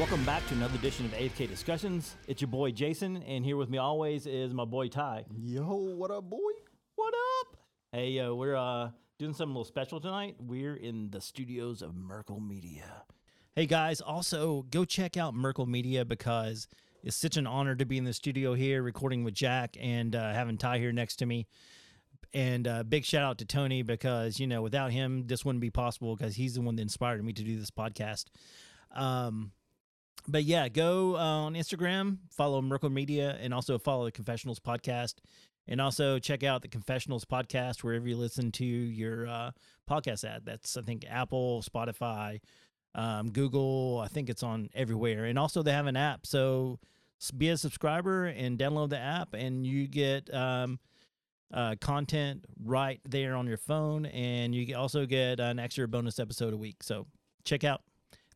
welcome back to another edition of AFK Discussions. It's your boy Jason, and here with me always is my boy Ty. Yo, what up, boy? What up? Hey, uh, we're uh, doing something a little special tonight. We're in the studios of Merkel Media. Hey guys, also go check out Merkel Media because it's such an honor to be in the studio here recording with Jack and uh, having Ty here next to me. And uh, big shout out to Tony because, you know, without him, this wouldn't be possible because he's the one that inspired me to do this podcast. Um, but yeah, go uh, on Instagram, follow Merkel Media, and also follow the Confessionals podcast. And also check out the Confessionals podcast wherever you listen to your uh, podcast ad. That's, I think, Apple, Spotify, um, Google. I think it's on everywhere. And also, they have an app. So be a subscriber and download the app, and you get um, uh, content right there on your phone. And you also get an extra bonus episode a week. So check out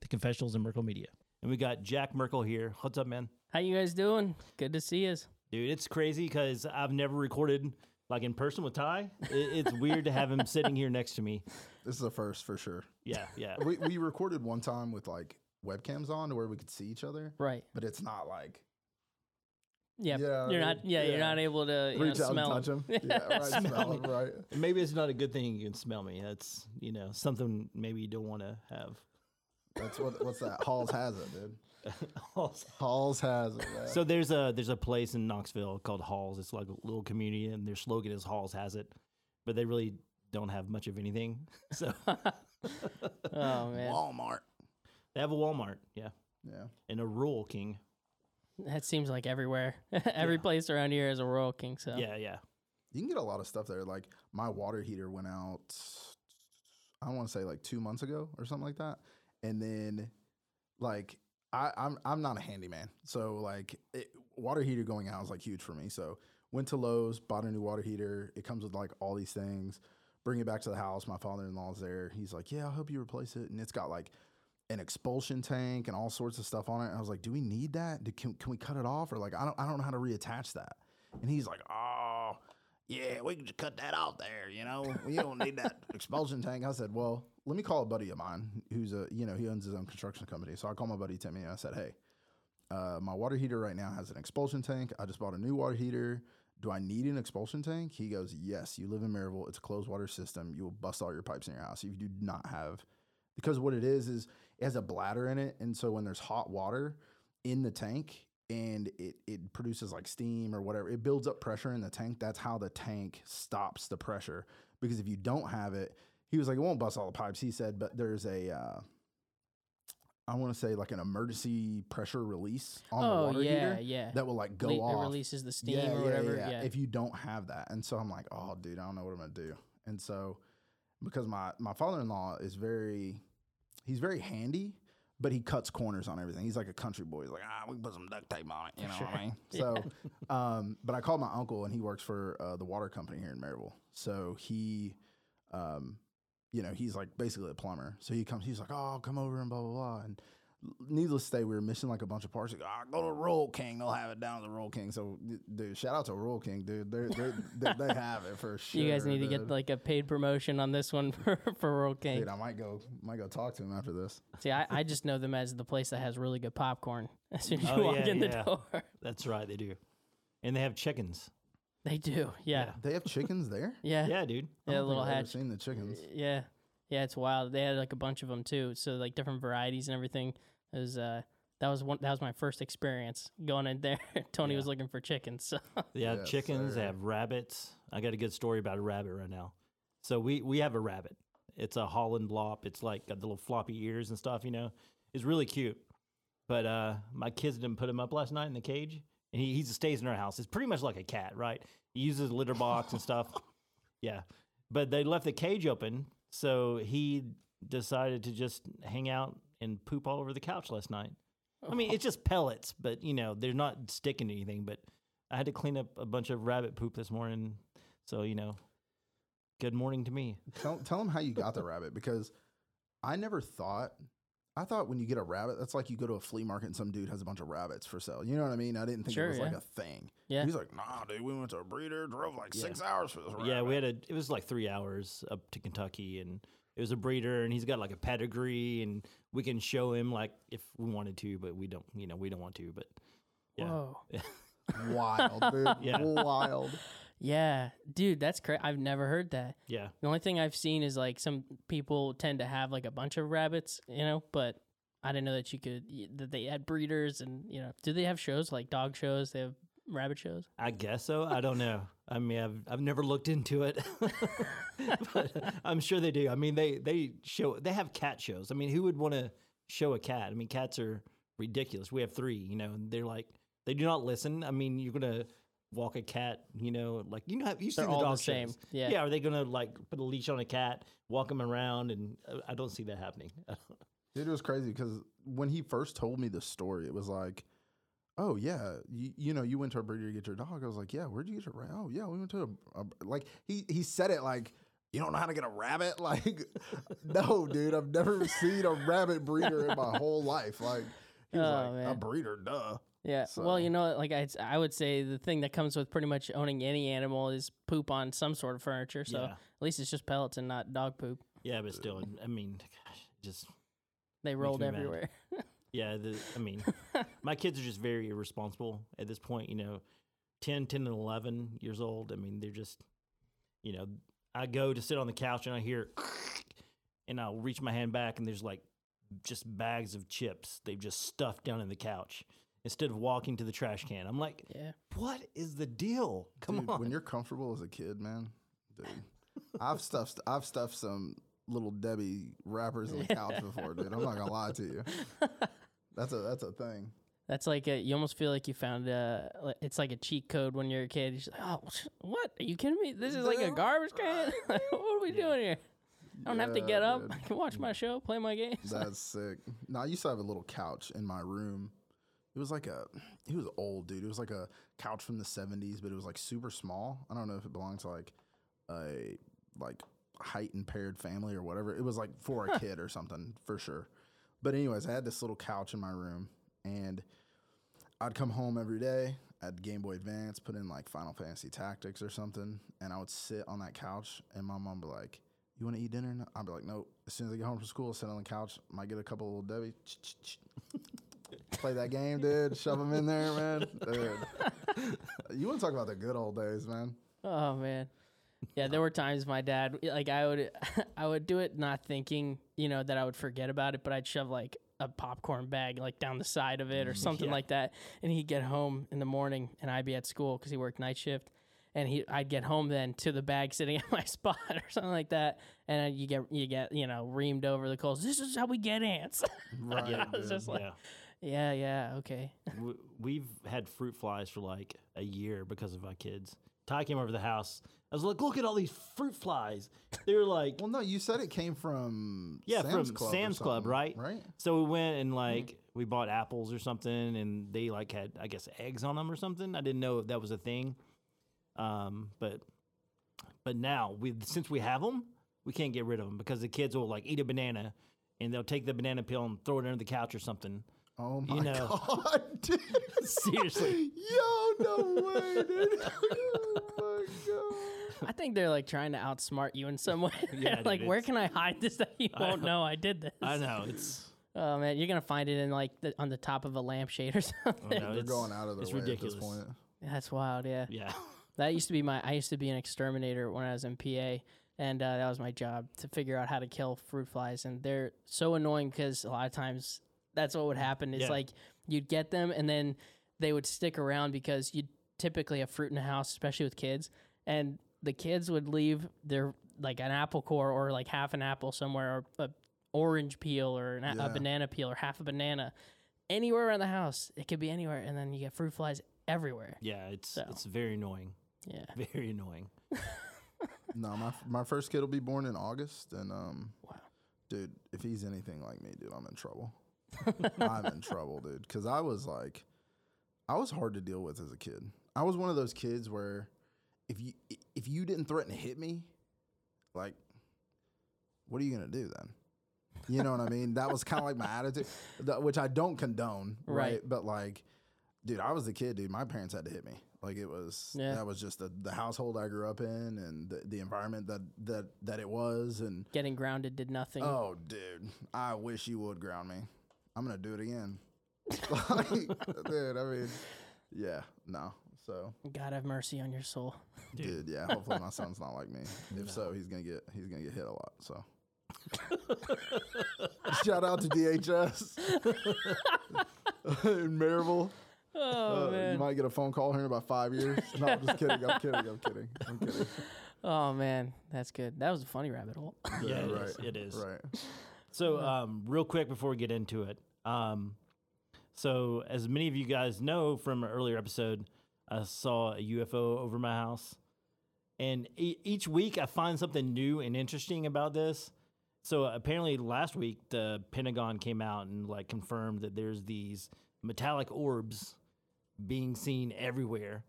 the Confessionals and Merkel Media. And we got Jack Merkel here. What's up, man? How you guys doing? Good to see us. Dude, it's crazy because I've never recorded like in person with Ty. It, it's weird to have him sitting here next to me. This is a first for sure. Yeah, yeah. we we recorded one time with like webcams on to where we could see each other, Right. but it's not like Yep. Yeah, you're not. Yeah, yeah. you're not able to you know, reach out and smell touch him. Yeah, right. Smell smell me. them, right. Maybe it's not a good thing you can smell me. That's you know something maybe you don't want to have. That's what what's that? Halls has it, dude. Also- Halls has it. Man. so there's a there's a place in Knoxville called Halls. It's like a little community, and their slogan is "Halls has it," but they really don't have much of anything. So oh man, Walmart. they have a Walmart, yeah, Yeah. and a Rural King. that seems like everywhere. Every Yeah. place around here is a Rural King. So Yeah, yeah. You can get a lot of stuff there. Like my water heater went out. I want to say like two months ago or something like that, and then like I, I'm I'm not a handyman, so like it, water heater going out is like huge for me. So went to Lowe's, bought a new water heater. It comes with like all these things. Bring it back to the house. My father in law's there. He's like, "Yeah, I'll help you replace it." And it's got like an expulsion tank and all sorts of stuff on it. And I was like, "Do we need that? Do, can can we cut it off or like I don't I don't know how to reattach that." And he's like, "Oh, yeah, we can just cut that out there. You know, you don't need that expulsion tank." I said, "Well, let me call a buddy of mine who's a you know he owns his own construction company." So I called my buddy Timmy and I said, "Hey, uh, my water heater right now has an expulsion tank. I just bought a new water heater. Do I need an expulsion tank?" He goes, "Yes. You live in Maryville. It's a closed water system. You will bust all your pipes in your house if you do not have." Because what it is is it has a bladder in it, and so when there's hot water in the tank and it it produces like steam or whatever, it builds up pressure in the tank. That's how the tank stops the pressure. Because if you don't have it, he was like, it won't bust all the pipes. He said, but there's a uh, I want to say like an emergency pressure release on the Oh water yeah, heater yeah. that will like go Le- off. It releases the steam or whatever. Yeah. If you don't have that, and so I'm like, oh, dude, I don't know what I'm gonna do. And so because my my father in law is very, he's very handy, but he cuts corners on everything. He's like a country boy. He's like, ah, we can put some duct tape on it. You know what I mean? So, um, but I called my uncle, and he works for uh, the water company here in Maryville. So he, um, you know, he's like basically a plumber. So he comes, he's like, oh, come over and blah blah blah. And needless to say, we were missing like a bunch of parts. Like, oh, go to Rural King, they'll have it down at the Rural King. So, dude, shout out to Rural King, dude. They're, they're, they they have it for sure. you guys need to get like a paid promotion on this one for for Rural King. Dude, I might go, might go talk to him after this. See, I, I just know them as the place that has really good popcorn. As soon as oh, you Oh, walk yeah, in the yeah. door, That's right, they do, and they have chickens. they do. Yeah, They have chickens there. yeah, yeah. Yeah, dude. I don't think little I've hatch. Seen the chickens. Yeah, yeah, it's wild. They had like a bunch of them too, so like different varieties and everything. It was uh, that was one that was my first experience going in there. Tony Yeah. was looking for chickens, so They have Yes, chickens. They sir. have rabbits. I got a good story about a rabbit right now. So we we have a rabbit. It's a Holland Lop. It's like got the little floppy ears and stuff. You know, it's really cute. But uh, my kids didn't put him up last night in the cage, and he he stays in our house. It's pretty much like a cat, right? He uses a litter box and stuff. Yeah, but they left the cage open, so he decided to just hang out and poop all over the couch last night. I mean, oh. it's just pellets, but you know, they're not sticking to anything. But I had to clean up a bunch of rabbit poop this morning. So, you know, good morning to me. Tell tell them how you got the rabbit because I never thought. I thought when you get a rabbit, that's like you go to a flea market and some dude has a bunch of rabbits for sale. You know what I mean? I didn't think Sure, it was like a thing. yeah. He's like, nah, dude, we went to a breeder, drove like Yeah. six hours for this. Yeah, we had a, it was like three hours up to Kentucky and it was a breeder, and he's got like a pedigree, and we can show him like if we wanted to, but we don't. You know, we don't want to. But yeah, Whoa. Wild, dude. Yeah. Wild. Yeah, dude, that's crazy. I've never heard that. yeah. The only thing I've seen is like some people tend to have like a bunch of rabbits, you know, but I didn't know that you could that they had breeders and you know, do they have shows like dog shows? They have rabbit shows. I guess so. I don't know. I mean, I've I've never looked into it, but I'm sure they do. I mean, they they show they have cat shows. I mean, who would want to show a cat? I mean, cats are ridiculous. We have three, you know, and they're like they do not listen. I mean, you're gonna walk a cat, you know, like you know, have you They're seen the all the dog same. shows? Yeah. yeah. Are they gonna like put a leash on a cat, walk him around, and uh, I don't see that happening. Dude, it was crazy because when he first told me the story, it was like, "Oh yeah, you, you know, you went to a breeder to get your dog." I was like, "Yeah, where'd you get your rabbit?" Oh yeah, we went to a, a like he he said it like. You don't know how to get a rabbit? Like, no, dude. I've never seen a rabbit breeder in my whole life. Like, he was Oh, like, a breeder, duh. Yeah. So- Well, you know, like I, I would say the thing that comes with pretty much owning any animal is poop on some sort of furniture. So yeah, at least it's just pellets and not dog poop. yeah, but still, I mean, gosh, just They rolled me mad. everywhere. Yeah, the, I mean, my kids are just very irresponsible at this point. You know, 10, 10 and 11 years old. I mean, they're just, you know, I go to sit on the couch and I hear, and I'll reach my hand back and there's like just bags of chips they've just stuffed down in the couch instead of walking to the trash can. I'm like, yeah. what is the deal? Come Dude, on. When you're comfortable as a kid, man, dude. I've stuffed I've stuffed some little Debbie wrappers on the couch before, dude. I'm not gonna lie to you. That's a that's a thing. That's like a, you almost feel like you found a. It's like a cheat code when you're a kid. You're just like, oh, what? Are you kidding me? This is like a garbage can. what are we doing here? I don't have to Yeah, get up. dude. I can watch my mm. show, play my games. That's sick. No, I used to have a little couch in my room. It was like a, it was old, dude. It was like a couch from the 70s, but it was like super small. I don't know if it belonged to like a, like height impaired family or whatever. It was like for a kid or something for sure. But, anyways, I had this little couch in my room and I'd come home every day. I'd Game Boy Advance, put in like Final Fantasy Tactics or something, and I would sit on that couch, and my mom would be like, "You want to eat dinner?" I'd be like, "Nope." As soon as I get home from school, I'll sit on the couch, might get a couple of little Debbie, play that game, dude. Shove them in there, man. Dude. You want to talk about the good old days, man? Oh man. Yeah, there were times my dad like I would I would do it not thinking, you know, that I would forget about it, but I'd shove like a popcorn bag like down the side of it or mm, something Yeah. like that. And he'd get home in the morning and I'd be at school cuz he worked night shift. And he, I'd get home then to the bag sitting at my spot or something like that, and you get, you get, you know, reamed over the coals. This is how we get ants. Right. I was just like, yeah. yeah, yeah, okay. We've had fruit flies for like a year because of my kids. Ty came over to the house. I was like, look at all these fruit flies. They were like, well, no, you said it came from Yeah, Sam's from Club Sam's Club, right? Right. so we went and like we bought apples or something, and they like had I guess eggs on them or something. I didn't know that was a thing. Um, but but now we since we have them, we can't get rid of them because the kids will like eat a banana, and they'll take the banana peel and throw it under the couch or something. Oh my You know. god, dude. Seriously. Yo, no way, dude. oh my god. I think they're like trying to outsmart you in some way. Yeah, dude, like, where it's- can I hide this that you won't know. know I did this? I know it's Oh man, you're gonna find it in like the, on the top of a lampshade or something. know, They're going out of their it's way ridiculous. at this point. That's wild. Yeah, yeah. that used to be my. I used to be an exterminator when I was in PA, and uh, that was my job to figure out how to kill fruit flies. And they're so annoying because a lot of times that's what would happen. Is Yeah. like you'd get them, and then they would stick around because you'd typically have fruit in the house, especially with kids, and the kids would leave their like an apple core or like half an apple somewhere or a orange peel or an, a- Yeah. a banana peel or half a banana anywhere around the house. It could be anywhere, and then you get fruit flies everywhere. Yeah, it's So. it's very annoying. Yeah. Very annoying. No, my my first kid will be born in August, and um, Wow. dude, if he's anything like me, dude, I'm in trouble. I'm in trouble, dude, because I was like, I was hard to deal with as a kid. I was one of those kids where if you if you didn't threaten to hit me, like, what are you gonna do then? You know what I mean? That was kind of like my attitude, which I don't condone, right? Right. But like, dude, I was the kid, dude. My parents had to hit me. Like it was Yeah. that was just the, the household I grew up in and the, the environment that that that it was and Getting grounded did nothing. oh dude, I wish you would ground me. I'm gonna do it again. like, dude, I mean, yeah, no. So, God have mercy on your soul. dude, yeah. Hopefully my son's not like me. If so, he's gonna get he's gonna get hit a lot. So, shout out to DHS in Maryville. Oh Uh, man. you might get a phone call here in about five years. No, I'm just kidding. I'm kidding. I'm kidding. I'm kidding. Oh man, that's good. That was a funny rabbit hole. Yeah, it right. is, it is. Right. So, um, real quick before we get into it, um, so as many of you guys know from an earlier episode, I saw a UFO over my house, and e- each week I find something new and interesting about this. So apparently, last week the Pentagon came out and like confirmed that there's these metallic orbs being seen everywhere,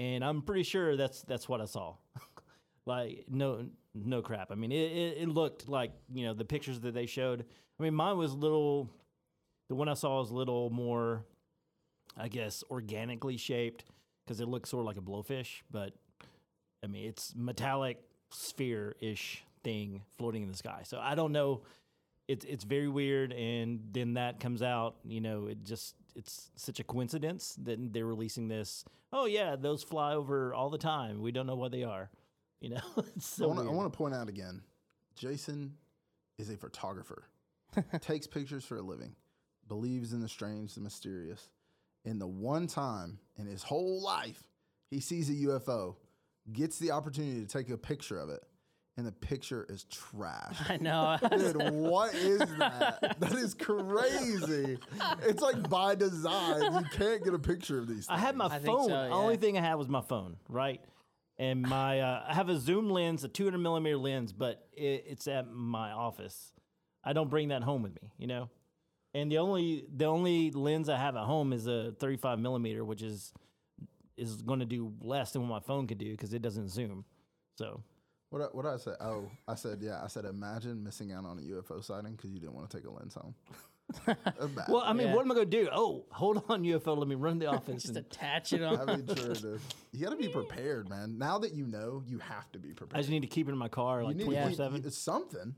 and I'm pretty sure that's that's what I saw. like no no crap. I mean, it, it, it looked like you know the pictures that they showed. I mean, mine was little. The one I saw was a little more, I guess, organically shaped because it looks sort of like a blowfish. But I mean, it's metallic sphere ish thing floating in the sky. So I don't know. It's it's very weird, and then that comes out. You know, it just it's such a coincidence that they're releasing this. Oh yeah, those fly over all the time. We don't know what they are. You know, it's so want weird. to I want to point out again. Jason is a photographer. takes pictures for a living. Believes in the strange, the mysterious. And the one time in his whole life he sees a UFO, gets the opportunity to take a picture of it, and the picture is trash. I know. Dude, what is that? That is crazy. It's like by design. You can't get a picture of these. I had my iPhone. so, The Only thing I had was my phone, right? And my uh, I have a zoom lens, a 200 millimeter lens, but it, it's at my office. I don't bring that home with me, you know. And the only the only lens I have at home is a 35 millimeter, which is is going to do less than what my phone could do because it doesn't zoom. So What I- what did I say? Oh, I said yeah. I said imagine missing out on a UFO sighting because you didn't want to take a lens home. Well, I mean, Yeah. what am I going to do? Oh, hold on, UFO. Let me run the office. Just and, attach it on. I mean, true, dude. You got to be prepared, man. Now that you know, you have to be prepared. I just need to keep it in my car like you need twenty to four keep- seven. It's something,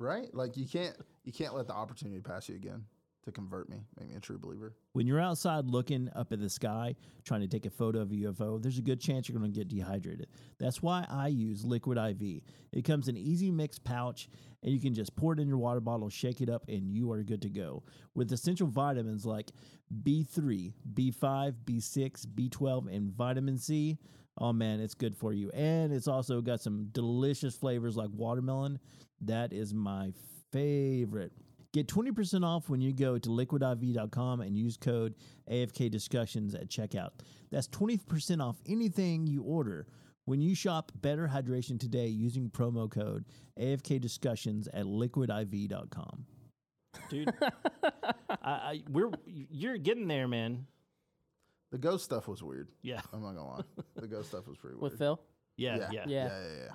right? Like you can't you can't let the opportunity pass you again to convert me, make me a true believer. When you're outside looking up at the sky, trying to take a photo of a UFO, there's a good chance you're going to get dehydrated. That's why I use Liquid IV. It comes in easy mix pouch, and you can just pour it in your water bottle, shake it up, and you are good to go. With essential vitamins like B3, B5, B6, B12, and vitamin C. Oh man, it's good for you. And it's also got some delicious flavors like watermelon. That is my favorite. Get 20% off when you go to liquidiv.com and use code AFK discussions at checkout. That's 20% off anything you order when you shop Better Hydration today using promo code AFK discussions at liquidiv.com. dude. I, I, we're you're getting there, man. The ghost stuff was weird. Yeah, I'm not gonna lie. The ghost stuff was pretty weird. With Phil. yeah, yeah. yeah, Yeah. yeah, yeah, yeah.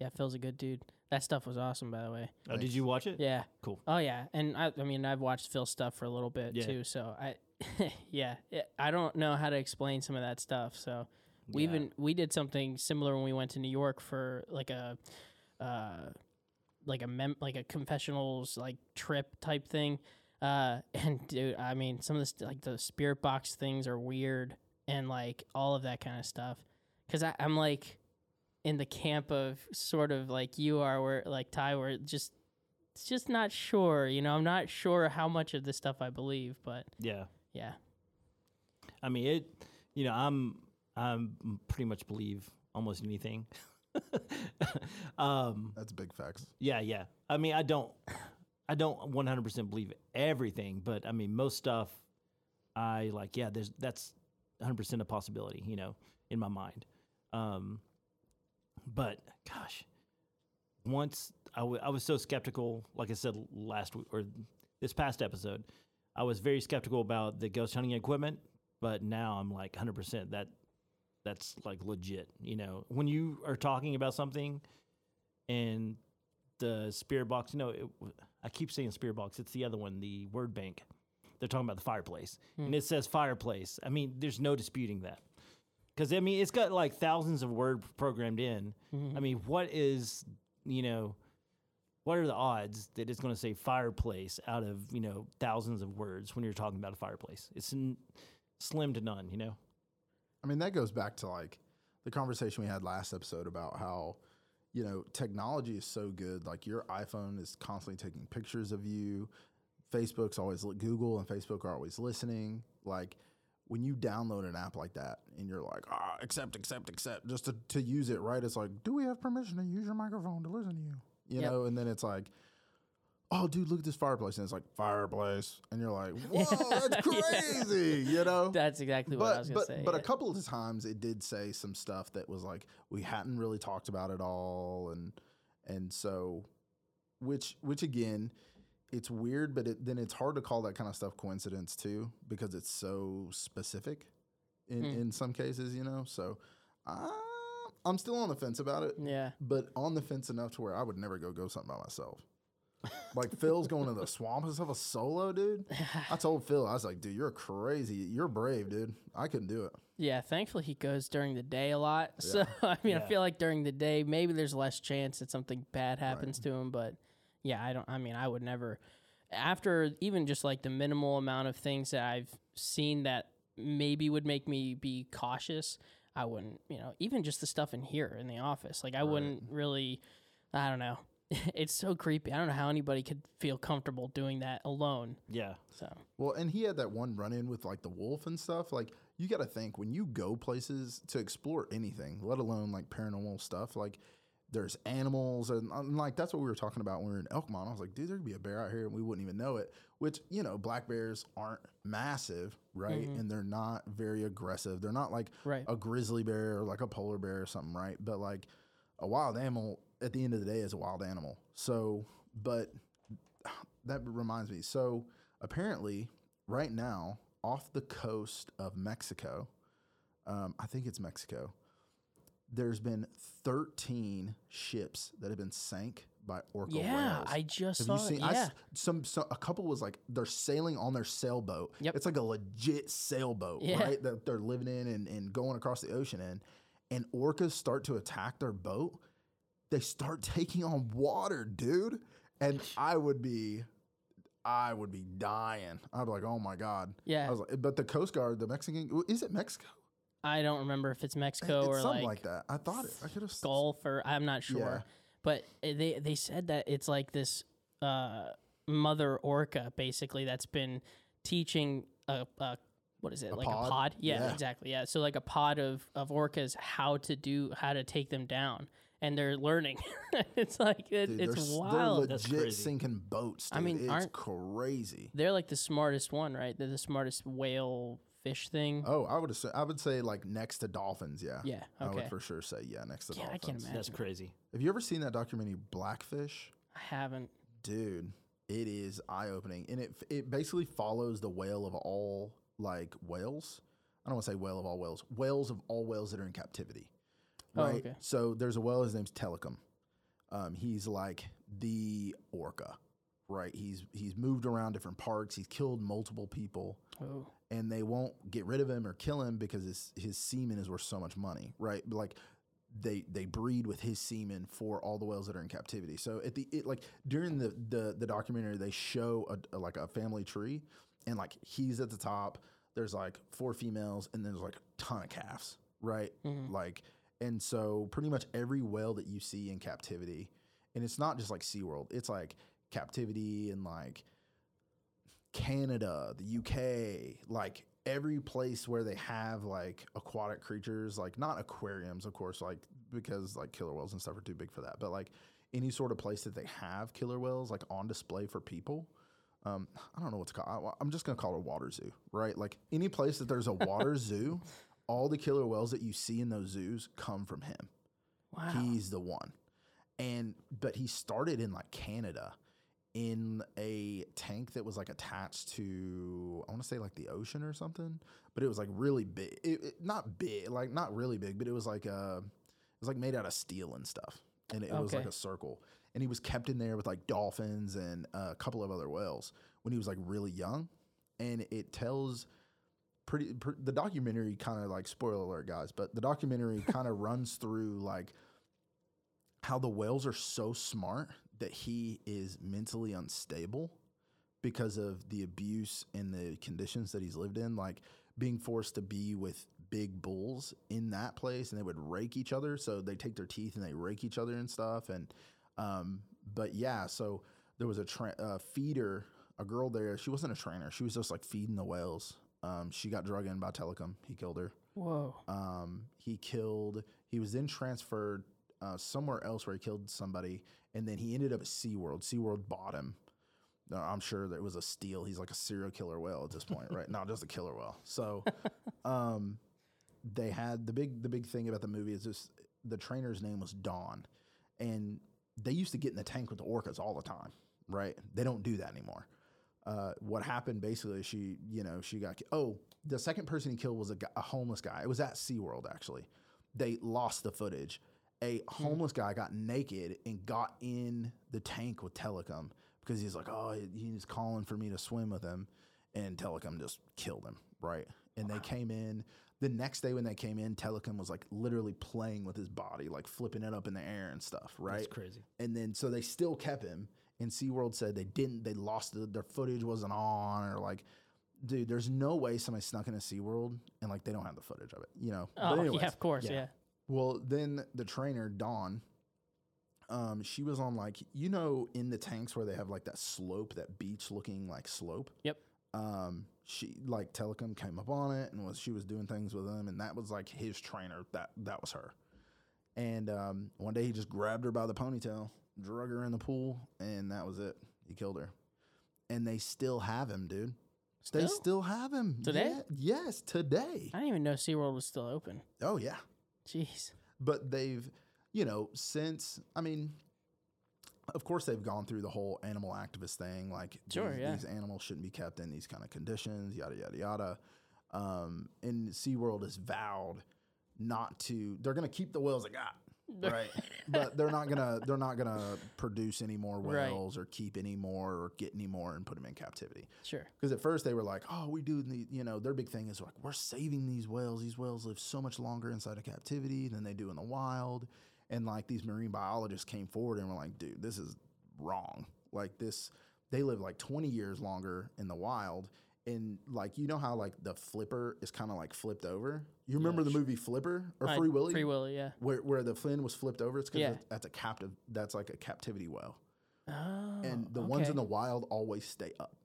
Yeah, Phil's a good dude. That stuff was awesome, by the way. Oh, did you watch it? Yeah. Cool. Oh yeah, and I, I mean, I've watched Phil stuff for a little bit Yeah. too. So I, yeah, it, I don't know how to explain some of that stuff. So we Yeah. even we did something similar when we went to New York for like a, uh, like a mem- like a confessionals like trip type thing. Uh, and dude, I mean, some of the st- like the spirit box things are weird and like all of that kind of stuff. Cause I, I'm like in the camp of sort of like you are, where like Ty, where it just it's just not sure. You know, I'm not sure how much of this stuff I believe, but Yeah. yeah, I mean, it. You know, I'm I'm pretty much believe almost anything. um. That's big facts. Yeah. Yeah. I mean, I don't. I don't 100% believe everything, but I mean, most stuff. I like. Yeah. There's that's 100% a possibility. You know, in my mind. Um. But gosh, once I, w- I was so skeptical. Like I said last week or this past episode, I was very skeptical about the ghost hunting equipment. But now I'm like 100% that that's like legit. You know, when you are talking about something and the spirit box, no, it, I keep saying spirit box. It's the other one, the word bank. they're talking about the fireplace, hmm. and it says fireplace. I mean, there's no disputing that. Because I mean, it's got like thousands of words programmed in. Mm-hmm. I mean, what is you know, what are the odds that it's going to say fireplace out of you know thousands of words when you're talking about a fireplace? It's n- slim to none. You know. I mean, that goes back to like the conversation we had last episode about how, you know, technology is so good. Like your iPhone is constantly taking pictures of you. Facebook's always Google and Facebook are always listening. Like when you download an app like that and you're like, ah, accept, accept, accept, just to, to use it, right? It's like, do we have permission to use your microphone to listen to you? You Yep. know, and then it's like, oh, dude, look at this fireplace. And it's like, fireplace. And you're like, whoa, that's crazy, you know? That's exactly what I was gonna say. but yeah. a couple of times it did say some stuff that was like we hadn't really talked about at all, and and so which which again, it's weird, but it, then it's hard to call that kind of stuff coincidence too because it's so specific in Hmm. in some cases, you know. So uh, I'm still on the fence about it, yeah. but on the fence enough to where I would never go go something by myself. like Phil's going to the swamp and stuff a solo, dude. I told Phil, I was like, dude, you're crazy. You're brave, dude. I couldn't do it. Yeah, thankfully he goes during the day a lot. So I mean, I feel like during the day maybe there's less chance that something bad happens to him. But yeah, I don't. I mean, I would never. After even just like the minimal amount of things that I've seen that maybe would make me be cautious, I wouldn't. You know, even just the stuff in here in the office, like I wouldn't really. I don't know. It's so creepy. I don't know how anybody could feel comfortable doing that alone. Yeah. So Well, and he had that one run in with like the wolf and stuff. Like, you got to think when you go places to explore anything, let alone like paranormal stuff, like there's animals. And, and like, that's what we were talking about when we were in Elkmont. I was like, dude, there could be a bear out here and we wouldn't even know it. Which, you know, black bears aren't massive, right? And they're not very aggressive. They're not like Right. a grizzly bear or like a polar bear or something, right? But like a wild animal at the end of the day is a wild animal. So, but that reminds me. So apparently, right now, off the coast of Mexico, um, I think it's Mexico. There's been 13 ships that have been sank by orca yeah, whales. I just Have saw you seen? it. I Yeah, s- some, some a couple was like they're sailing on their sailboat. Yep. It's like a legit sailboat, Yeah. right? That they're living in and, and going across the ocean in. And orcas start to attack their boat. They start taking on water, dude. And I would be, I would be dying. I'd be like, oh my god. yeah. I was like, but the Coast Guard, the Mexican, is it Mexico? I don't remember if it's Mexico it's or something like, like, that. I thought it. I could have. Gulf or I'm not sure. Yeah. But uh, they they said that it's like this uh, mother orca basically that's been teaching a, a what is it A like pod? a pod? Yeah, Yeah. exactly. Yeah, so like a pod of of orcas how to do how to take them down, and they're learning. it's like it, Dude, it's they're, wild. They're That's legit crazy. sinking boats. I mean, it's aren't- crazy. They're like the smartest one, right? They're the smartest whale fish thing. Oh, I would assume, I would say like next to dolphins. Yeah. Yeah, I would for sure say yeah next to Yeah, I dolphins. can imagine. That's crazy. Have you ever seen that documentary Blackfish? I haven't. Dude, it is eye opening, and it it basically follows the whale of all like whales. I don't want to say whale of all whales. Whales of all whales that are in captivity. Oh, Right. okay. So there's a whale. His name's Tilikum. Um, he's like the orca. Right. He's he's moved around different parks. He's killed multiple people Oh, and they won't get rid of him or kill him because his his semen is worth so much money, right? Like they they breed with his semen for all the whales that are in captivity. So at the it, like during the the the documentary, they show a, a- like a family tree, and like he's at the top. There's like four females, and there's like a ton of calves, right? Mm-hmm. Like and so pretty much every whale that you see in captivity, and it's not just like SeaWorld, it's like captivity and like Canada, the UK, like every place where they have like aquatic creatures, like not aquariums, of course, like because like killer whales and stuff are too big for that, but like any sort of place that they have killer whales like on display for people. Um, I don't know what to call. I, I'm just gonna call it a water zoo, right? Like any place that there's a water zoo, all the killer whales that you see in those zoos come from him. wow. He's the one. And but he started in like Canada in a tank that was like attached to I want to say like the ocean or something, but it was like really big. It, it- not big, like not really big, but it was like uh it was like made out of steel and stuff. And it was like a circle. And he was kept in there with like dolphins and a couple of other whales when he was like really young. and it tells pretty. pr the documentary kind of like spoiler alert, guys, but the documentary kind of runs through like how the whales are so smart that he is mentally unstable because of the abuse and the conditions that he's lived in, like being forced to be with big bulls in that place, and they would rake each other. So they take their teeth and they rake each other and stuff. And um, but yeah, so there was a tra- uh, feeder, a girl there. She wasn't a trainer. She was just like feeding the whales. Um, she got drug in by Tilikum. He killed her. Whoa. Um, he killed. He was then transferred uh, somewhere else where he killed somebody, and then he ended up at SeaWorld. SeaWorld bought him. I'm sure that it was a steal. He's like a serial killer whale at this point, right? Not just a killer whale. So, um, they had the big the big thing about the movie is just the trainer's name was Dawn, and they used to get in the tank with the orcas all the time, right? They don't do that anymore. Uh, what happened basically? She, you know, she got. Oh, the second person he killed was a, a homeless guy. It was at SeaWorld actually. They lost the footage. A hmm. homeless guy got naked and got in the tank with Tilikum because he's like, oh, he's calling for me to swim with him, and Tilikum just killed him, right? And they came in the next day when they came in. Tilikum was like literally playing with his body, like flipping it up in the air and stuff, right? That's crazy. And then so they still kept him. And SeaWorld said they didn't, they lost it, their footage wasn't on, or like, dude, there's no way somebody snuck into SeaWorld and like they don't have the footage of it, you know? Oh, anyways, yeah, of course, yeah. yeah. Well, then the trainer, Dawn, um, she was on like, you know, in the tanks where they have like that slope, that beach looking like slope. Yep. Um, she like Tilikum came up on it and was she was doing things with him, and that was like his trainer. That that was her. And um, one day he just grabbed her by the ponytail, drug her in the pool, and that was it. He killed her. And they still have him, dude. They Still? still have him Today? Yeah, yes, today. I didn't even know SeaWorld was still open. Oh yeah. Jeez. but they've you know since i mean of course they've gone through the whole animal activist thing like Sure, these, yeah. these animals shouldn't be kept in these kind of conditions yada yada yada um, and SeaWorld has vowed not to they're going to keep the whales they got right but they're not gonna they're not gonna produce any more Right. whales or keep any more or get any more and put them in captivity Sure. because at first they were like, "Oh, we do the you know their big thing is like we're saving these whales. These whales live so much longer inside of captivity than they do in the wild." And like these marine biologists came forward and were like, "Dude, this is wrong. Like this, they live like 20 years longer in the wild." And like you know how like the flipper is kind of like flipped over. You remember the movie Flipper or I- Free Willy? Free Willy, yeah. where where the fin was flipped over. It's because Yeah. that's a captive. That's like a captivity whale Oh, and the ones in the wild always stay up.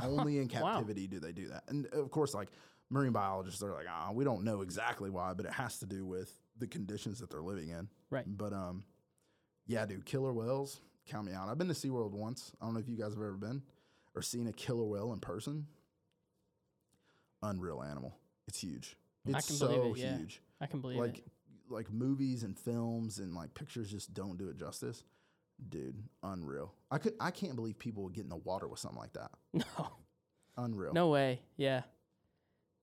Only in Wow. captivity do they do that. And of course, like marine biologists, they're like, ah, we don't know exactly why, but it has to do with the conditions that they're living in. Right. But um, yeah, dude, killer whales, count me out. I've been to SeaWorld once. I don't know if you guys have ever been or seen a killer whale in person. Unreal animal. It's huge. I It's can so believe it, yeah. huge I can believe it. like it. like movies and films and like pictures just don't do it justice dude unreal i could i can't believe people would get in the water with something like that No, unreal no way. Yeah.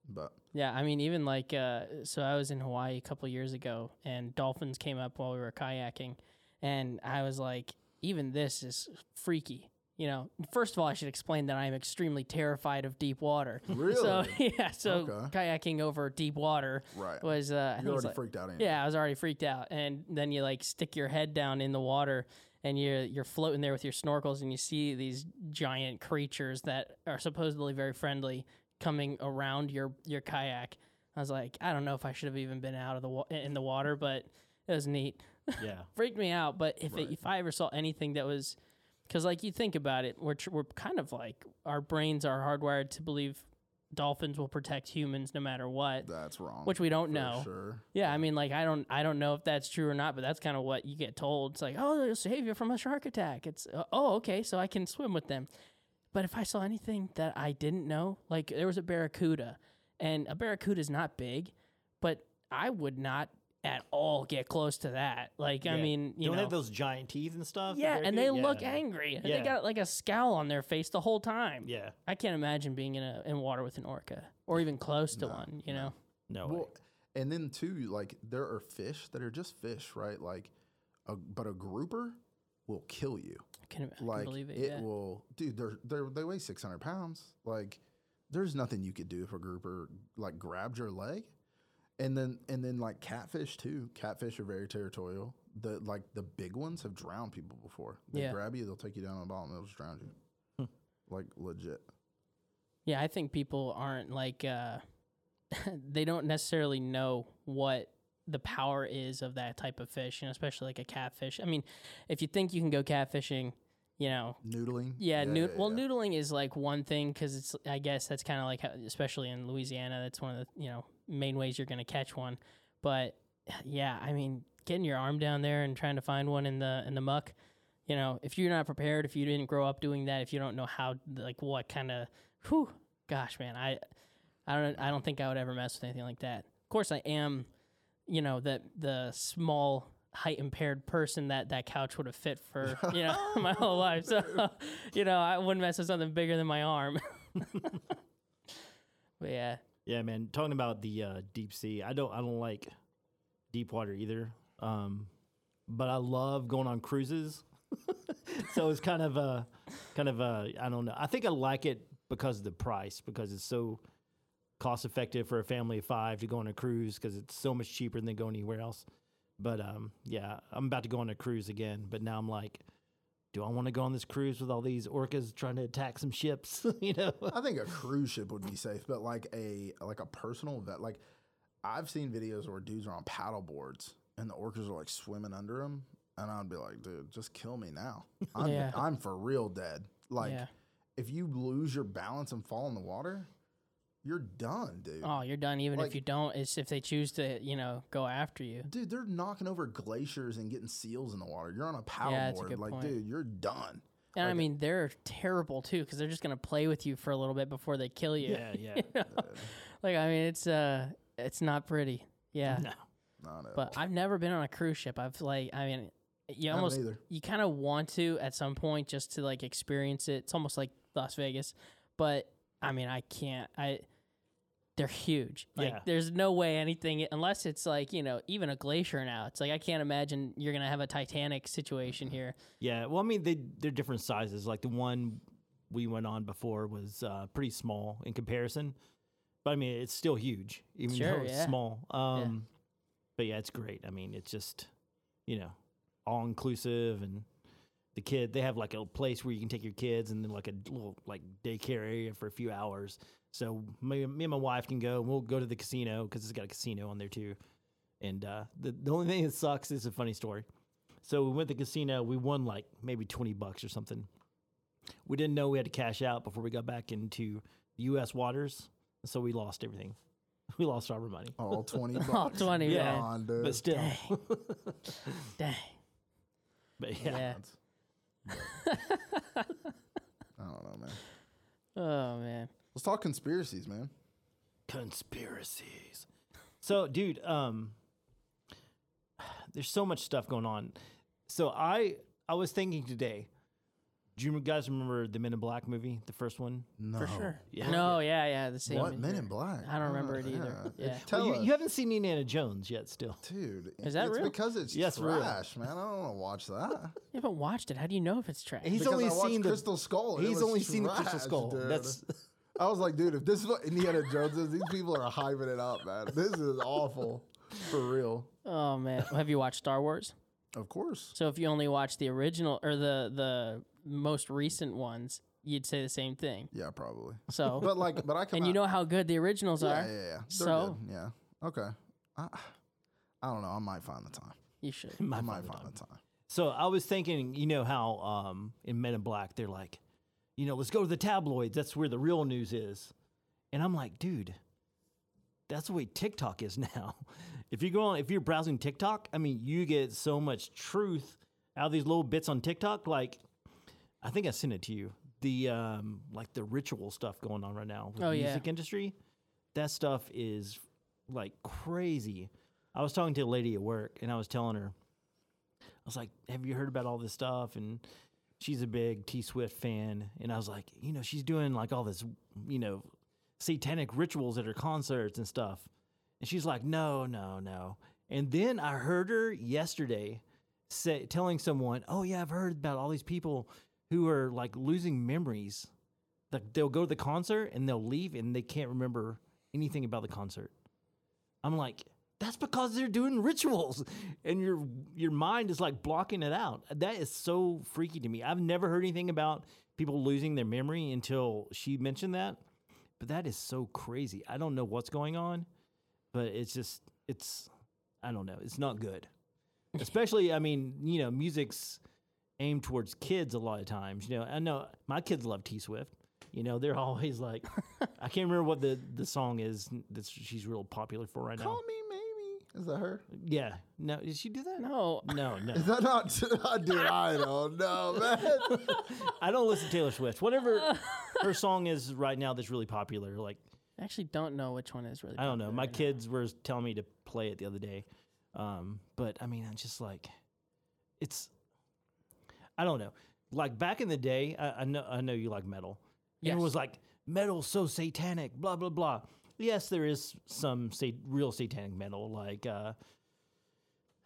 but Yeah, I mean, even like, uh, so I was in Hawaii a couple years ago, and dolphins came up while we were kayaking, and I was like, even this is freaky. You know, first of all, I should explain that I am extremely terrified of deep water. really So yeah, so Okay. kayaking over deep water right was uh, I you're was already like- freaked out ain't you? yeah, I was already freaked out, and then you like stick your head down in the water, and you're you're floating there with your snorkels, and you see these giant creatures that are supposedly very friendly coming around your your kayak. I was like, I don't know if I should have even been out of the wa- in the water, but it was neat. Yeah. Freaked me out. But if Right. it, if I ever saw anything that was, because like you think about it, we're tr- we're kind of like our brains are hardwired to believe dolphins will protect humans no matter what, that's wrong which we don't know. sure Yeah, I mean, like I don't, I don't know if that's true or not, but that's kind of what you get told. It's like, oh, they'll save you from a shark attack. It's, uh, oh, okay, so I can swim with them. But if I saw anything that I didn't know, like there was a barracuda, and a barracuda is not big, but I would not at all get close to that. Like, I mean, you Don't they know, have those giant teeth and stuff? the yeah, and they barracuda? look Yeah. angry. and They Yeah. got like a scowl on their face the whole time. Yeah. I can't imagine being in a in water with an orca or even close to No, one. You know, No way. well and then too like there are fish that are just fish right like a, but a grouper will kill you I can, I can like believe it. it yeah. will dude they're, they're they weigh 600 pounds like there's nothing you could do if a grouper like grabbed your leg. And then and then like catfish too. Catfish are very territorial. The like the big ones have drowned people before. They Yeah. grab you, they'll take you down on the bottom, they'll just drown you. like legit. Yeah, I think people aren't like uh they don't necessarily know what the power is of that type of fish, and especially like a catfish. I mean, if you think you can go catfishing, you know, Noodling. yeah, nood- well, yeah. noodling is like one thing because it's I guess that's kind of like how, especially in Louisiana, that's one of the you know main ways you're gonna catch one. But yeah, I mean, getting your arm down there and trying to find one in the in the muck, you know, if you're not prepared, if you didn't grow up doing that, if you don't know how like what kind of, whew, gosh, man, I I don't I don't think I would ever mess with anything like that. Of course, I am, you know, the the small height impaired person that that couch would have fit for you know my whole life. So you know, I wouldn't mess with something bigger than my arm. but yeah, Yeah, man. Talking about the uh, deep sea, I don't I don't like deep water either. Um, but I love going on cruises. so it's kind of a kind of a I don't know. I think I like it because of the price because it's so cost effective for a family of five to go on a cruise because it's so much cheaper than going anywhere else. But um, yeah, I'm about to go on a cruise again. But now I'm like, do I want to go on this cruise with all these orcas trying to attack some ships? you know? I think a cruise ship would be safe, but like a like a personal vet, like I've seen videos where dudes are on paddle boards and the orcas are like swimming under them, and I'd be like, dude, just kill me now. I'm Yeah. I'm for real dead. Like yeah. if you lose your balance and fall in the water, you're done, dude. Oh, you're done. Even Like- if you don't, it's if they choose to, you know, go after you. Dude, they're knocking over glaciers and getting seals in the water. You're on a paddle that's a good Like, point. dude, you're done. And I mean, they're terrible too because they're just gonna play with you for a little bit before they kill you. Yeah, yeah. You know? Like I mean, it's uh, it's not pretty. Yeah. No. Not at But all. I've never been on a cruise ship. I've like, I mean, you almost either. you kind of want to at some point just to like experience it. It's almost like Las Vegas, but I mean, I can't. I they're huge. Like, Yeah. there's no way anything unless it's like you know even a glacier now. It's like I can't imagine you're gonna have a Titanic situation here. Yeah, well, I mean, they they're different sizes. Like the one we went on before was uh, pretty small in comparison, but I mean, it's still huge, even Sure, though it's yeah. small. Um, But yeah, it's great. I mean, it's just you know all inclusive, and the kid they have like a place where you can take your kids, and then like a little like daycare area for a few hours. So me, me and my wife can go. and We'll go to the casino because it's got a casino on there too. And uh, the the only thing that sucks is a funny story. So we went to the casino. We won like maybe 20 bucks or something. We didn't know we had to cash out before we got back into U.S. waters. So we lost everything. We lost all our money. All 20 Oh, bucks. 20 Yeah. man. on. But still. Dang. Dang. but yeah. Yeah. I don't know, man. Oh man. Let's talk conspiracies, man. Conspiracies. So, dude, um, there's so much stuff going on. So I I was thinking today. Do you guys remember the Men in Black movie, the first one? No. For sure. Yeah. No, yeah, yeah. The same. What? Men in Black? I don't remember Oh, it either. Yeah. Tell Well, you, us. you haven't seen Indiana Jones yet, still. Dude, Is that it's real? because it's Yes, for real. trash, man. I don't want to watch that. You haven't watched it. How do you know if it's trash? He's Because only I watched seen the Crystal Skull. He's was only seen the Crystal Skull. dude. That's I was like, dude, if this is what Indiana Jones is, these people are hyping it up, man. This is awful. For real. Oh man. Have you watched Star Wars? Of course. So if you only watch the original or the the most recent ones, you'd say the same thing. Yeah, probably. So But like, but I come and you know how good the originals yeah, are. yeah, yeah. They're So? good. yeah, okay. I, I don't know. I might find the time. You should. I my might fault. find the time. So I was thinking, you know how um, in Men in Black they're like, you know, let's go to the tabloids. That's where the real news is. And I'm like, dude, that's the way TikTok is now. If you go on, if you're browsing TikTok, I mean, you get so much truth out of these little bits on TikTok. Like, I think I sent it to you. The um, like the ritual stuff going on right now with Oh, the yeah. music industry. That stuff is like crazy. I was talking to a lady at work, and I was telling her, I was like, "Have you heard about all this stuff?" And she's a big T Swift fan, and I was like, "You know, she's doing like all this, you know, satanic rituals at her concerts and stuff." And she's like, "No, no, no." And then I heard her yesterday say, telling someone, "Oh yeah, I've heard about all these people who are like losing memories the, they'll go to the concert and they'll leave and they can't remember anything about the concert. I'm like, that's because they're doing rituals and your your mind is like blocking it out. That is so freaky to me. I've never heard anything about people losing their memory until she mentioned that. But that is so crazy. I don't know what's going on, but it's just it's I don't know. It's not good. Especially, I mean, you know, music's aimed towards kids a lot of times. You know, I know my kids love T Swift. You know, they're always like, I can't remember what the, the song is that she's real popular for right Call now. me. Is that her? Yeah. No, did she do that? No, No, no. Is that not? Dude, I don't know, man. I don't listen to Taylor Swift. Whatever her song is right now that's really popular, like, I actually don't know which one is really. I don't know. My right now. kids were telling me to play it the other day. Um, but I mean, I'm just like, it's, I don't know. Like back in the day, I, I know, I know you like metal. And it was like metal so satanic, blah blah blah. Yes, there is some real satanic metal, like uh,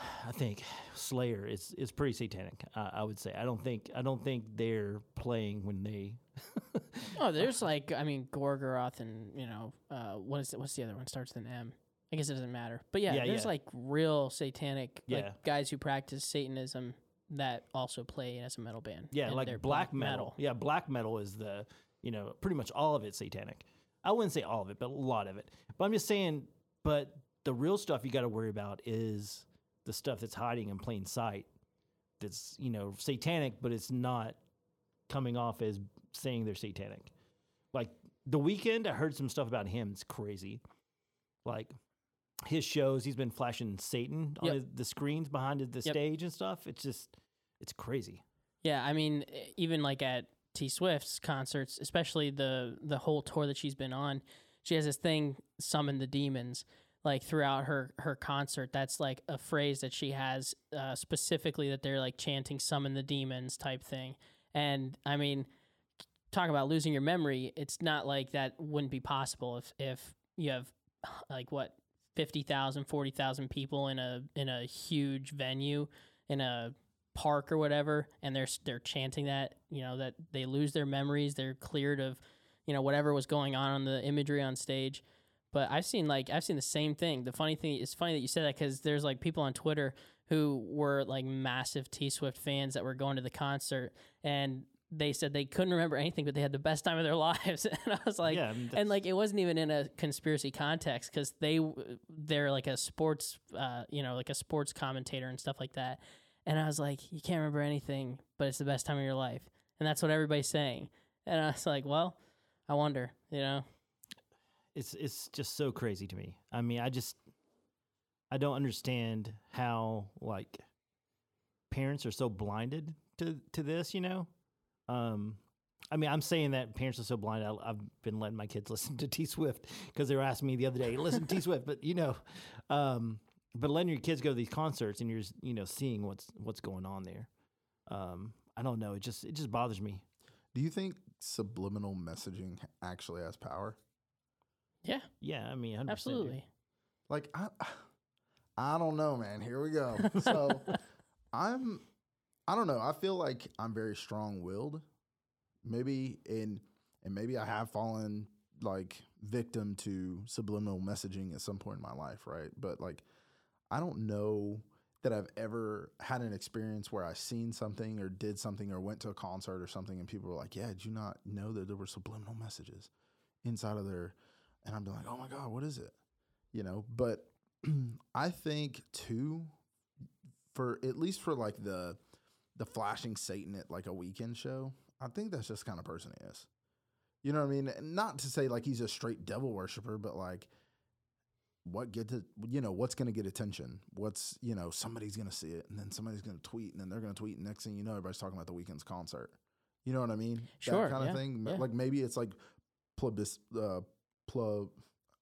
I think Slayer is is pretty satanic. Uh, I would say. I don't think I don't think they're playing when they. Oh, there's like I mean Gorgoroth and you know uh, what is it? What's the other one? Starts with an M. I guess it doesn't matter. But yeah, Yeah, there's yeah. like real satanic Yeah. like guys who practice Satanism that also play as a metal band. Yeah, like they're black metal. Yeah, black metal is the you know pretty much all of it satanic. I wouldn't say all of it, but a lot of it. But I'm just saying. But the real stuff you got to worry about is the stuff that's hiding in plain sight. That's you know satanic, but it's not coming off as saying they're satanic. Like the Weeknd, I heard some stuff about him. It's crazy. Like his shows, he's been flashing Satan on Yep. his, the screens behind the Yep. stage and stuff. It's just, it's crazy. Yeah, I mean, even like at T Swift's concerts, especially the the whole tour that she's been on, she has this thing, "Summon the Demons." Like throughout her her concert, that's like a phrase that she has uh, specifically that they're like chanting "Summon the Demons" type thing. And I mean, talk about losing your memory. It's not like that wouldn't be possible if if you have like what 50,000, 40,000 people in a in a huge venue in a park or whatever and they're they're chanting that, you know, that they lose their memories, they're cleared of, you know, whatever was going on on the imagery on stage. But I've seen like I've seen the same thing. The funny thing it's funny that you said that cuz there's like people on Twitter who were like massive T Swift fans that were going to the concert and they said they couldn't remember anything, but they had the best time of their lives. and I was like, Yeah, I mean, and like it wasn't even in a conspiracy context because they w- they're like a sports, uh, you know, like a sports commentator and stuff like that. And I was like, you can't remember anything, but it's the best time of your life, and that's what everybody's saying. And I was like, well, I wonder, you know, it's it's just so crazy to me. I mean, I just I don't understand how like parents are so blinded to to this, you know? Um I mean, I'm saying that parents are so blind. I, I've been letting my kids listen to T Swift because they were asking me the other day, listen to T Swift, but you know, um, but letting your kids go to these concerts and you're s- you know seeing what's what's going on there. Um, I don't know. It just it just bothers me. Do you think subliminal messaging actually has power? yeah, Yeah, I mean, 100%, dude. absolutely. Like I, I don't know, man. Here we go. So I'm, I don't know. I feel like I'm very strong-willed. Maybe in, and maybe I have fallen like victim to subliminal messaging at some point in my life, right? But like, I don't know that I've ever had an experience where I seen something or did something or went to a concert or something, and people were like, "Yeah, did you not know that there were subliminal messages inside of there?" And I'm like, "Oh my god, what is it?" you know but i think too for at least for like the the flashing satan at like a Weeknd show i think that's just kind of person he is you know what i mean not to say like he's a straight devil worshiper but like what get to you know what's going to get attention what's you know somebody's going to see it and then somebody's going to tweet and then they're going to tweet and next thing you know everybody's talking about the Weeknd's concert you know what i mean Sure, that kind yeah, of thing yeah. like maybe it's like plebis uh plub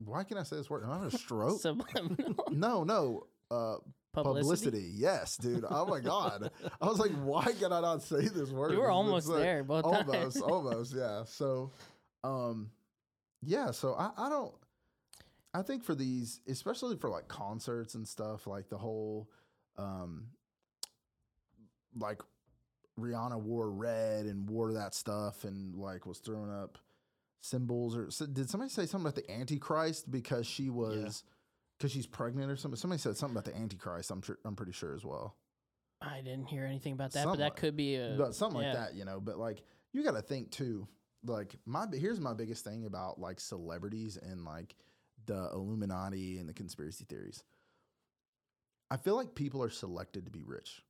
why can I say this word? Am I having a stroke? No, no. Uh, publicity. publicity. Yes, dude. Oh my god. I was like, why can I not say this word? You were almost like- there both Almost, almost. Yeah. So, um, yeah. So I, I don't. I think for these, especially for like concerts and stuff, like the whole, um, like Rihanna wore red and wore that stuff and like was throwing up symbols or so did somebody say something about the Antichrist because she was because she's pregnant or something? Somebody said something about the Antichrist. I'm sure I'm pretty sure as well. I didn't hear anything about that, but Somewhat. that could be a but something yeah. like that, you know. But like, you got to think too. Like, my here's my biggest thing about like celebrities and like the Illuminati and the conspiracy theories. I feel like people are selected to be rich.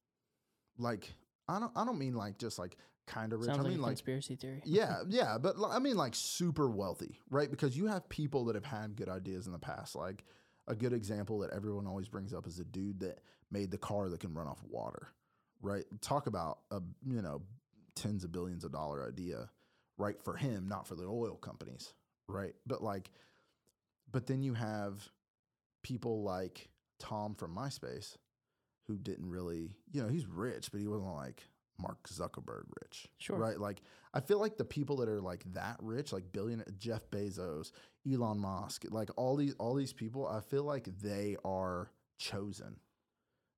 Like, I don't, I don't mean like just like kind of rich. Sounds I like mean a like conspiracy theory. yeah, yeah, but I mean like super wealthy, right? Because you have people that have had good ideas in the past. Like a good example that everyone always brings up is a dude that made the car that can run off water, right? Talk about a you know tens of billions of dollar idea, right? For him, not for the oil companies, right? But like, but then you have people like Tom from MySpace, who didn't really, you know, he's rich, but he wasn't like Mark Zuckerberg rich, Sure. right? Like, I feel like the people that are like that rich, like billionaire Jeff Bezos, Elon Musk, like all these all these people, I feel like they are chosen.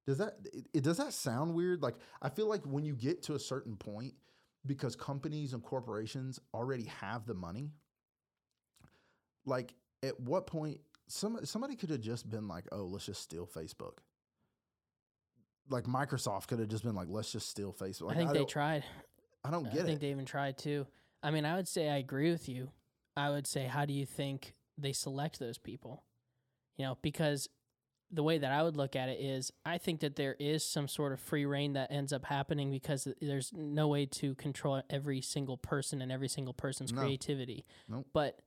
Does that it, it- does that sound weird? Like I feel like when you get to a certain point, because companies and corporations already have the money. Like at what point some somebody could have just been like, oh, let's just steal Facebook. Like Microsoft could have just been like, let's just steal Facebook. Like, I think they tried. I don't get it. I think it. they even tried too. I mean, I would say I agree with you. I would say, how do you think they select those people? You know, because the way that I would look at it is, I think that there is some sort of free reign that ends up happening because there's no way to control every single person and every single person's No. creativity. Nope. But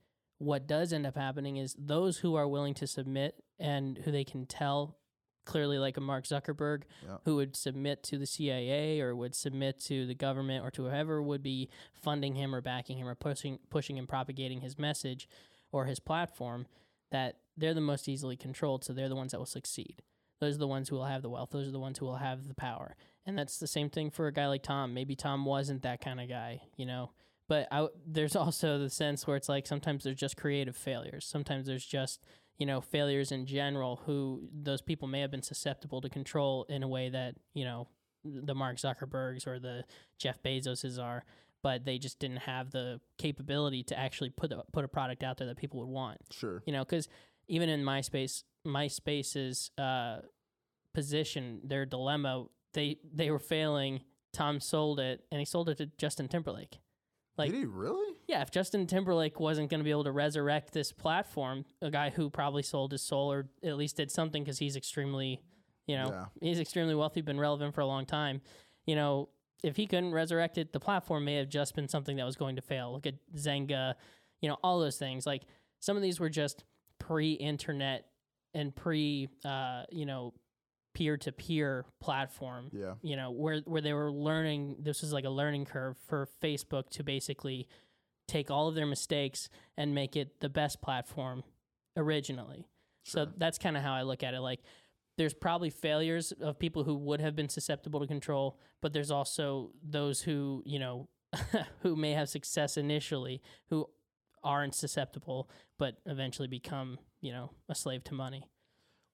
what does end up happening is those who are willing to submit and who they can tell clearly like a Mark Zuckerberg Yeah. who would submit to the CIA or would submit to the government or to whoever would be funding him or backing him or pushing pushing and propagating his message or his platform that they're the most easily controlled. So they're the ones that will succeed. Those are the ones who will have the wealth. Those are the ones who will have the power. And that's the same thing for a guy like Tom. Maybe Tom wasn't that kind of guy you know but I, there's also the sense where it's like sometimes there's just creative failures. Sometimes there's just you know failures in general who those people may have been susceptible to control in a way that you know the Mark Zuckerbergs or the Jeff Bezoses are but they just didn't have the capability to actually put a, put a product out there that people would want. Sure. you know because even in MySpace MySpace's uh, position their dilemma they they were failing Tom sold it and he sold it to Justin Timberlake like Did he really? yeah, if Justin Timberlake wasn't going to be able to resurrect this platform, a guy who probably sold his soul or at least did something because he's extremely, you know, Yeah. he's extremely wealthy, been relevant for a long time. You know, if he couldn't resurrect it, the platform may have just been something that was going to fail. Look at Zynga, you know, all those things. Like some of these were just pre-internet and pre, uh, you know, peer-to-peer platform Yeah. you know where where they were learning this was like a learning curve for Facebook to basically take all of their mistakes and make it the best platform originally. So that's kind of how I look at it like there's probably failures of people who would have been susceptible to control, but there's also those who, you know, who may have success initially who aren't susceptible but eventually become, you know, a slave to money.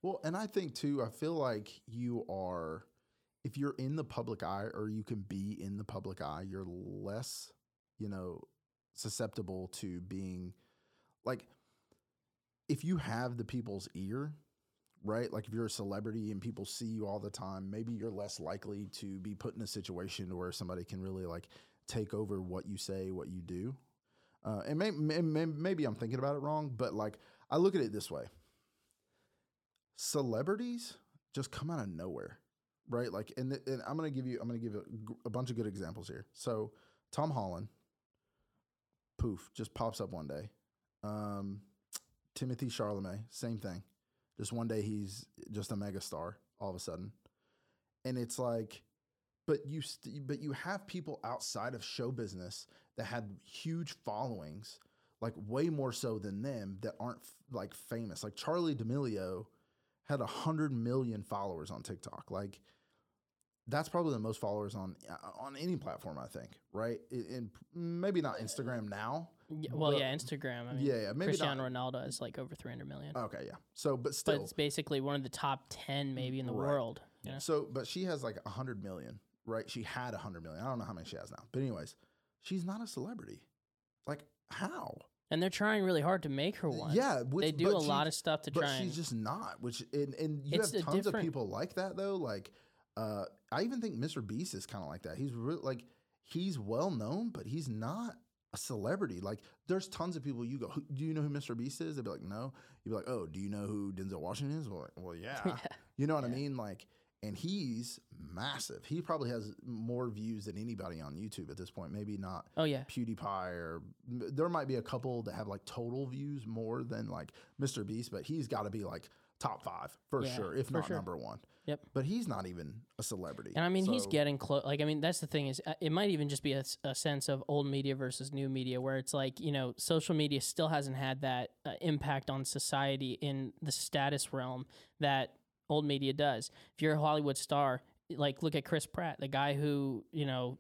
Well, and I think too, I feel like you are, if you're in the public eye or you can be in the public eye, you're less, you know, susceptible to being like, if you have the people's ear, right? Like if you're a celebrity and people see you all the time, maybe you're less likely to be put in a situation where somebody can really like take over what you say, what you do. Uh, and may, may, may, maybe I'm thinking about it wrong, but like I look at it this way celebrities just come out of nowhere, right? Like, and, th- and I'm gonna give you, I'm gonna give a bunch of good examples here. So, Tom Holland, poof, just pops up one day. Um, Timothée Chalamet, same thing. Just one day, he's just a megastar all of a sudden, and it's like, but you, st- but you have people outside of show business that had huge followings, like way more so than them that aren't f- like famous. Like Charli D'Amelio had a hundred million followers on TikTok. Like that's probably the most followers on uh, on any platform. I think, right? And maybe not Instagram now. Y- Well, yeah, Instagram. I mean, yeah, yeah, maybe Cristiano not. Ronaldo is like over 300 million. Okay, yeah. So, but still, but it's basically one of the top 10 maybe in the Right. world. You know? So, but she has like a hundred million, right? She had a hundred million. I don't know how many she has now, but anyways, she's not a celebrity. Like how? And they're trying really hard to make her one. Yeah, which, they do a she- lot of stuff to but try. But she's just not. Which and, and you have tons of people like that though. Like, uh, I even think Mr. Beast is kind of like that. He's really like he's well known, but he's not a celebrity. Like, there's tons of people you go, do you know who Mr. Beast is? They'd be like, no. You'd be like, oh, do you know who Denzel Washington is? Well, well yeah. Yeah. You know what I mean? Like, and he's massive. He probably has more views than anybody on YouTube at this point. Maybe not oh yeah, PewDiePie or there might be a couple that have like total views more than like Mr. Beast, but he's got to be like top five for Yeah, sure, if for not sure. number one. Yep. But he's not even a celebrity. and I mean he's getting close. Like I mean that's the thing is uh, it might even just be a sense of old media versus new media, where it's like you know social media still hasn't had that uh, impact on society in the status realm that old media does. If you're a Hollywood star, like look at Chris Pratt, the guy who you know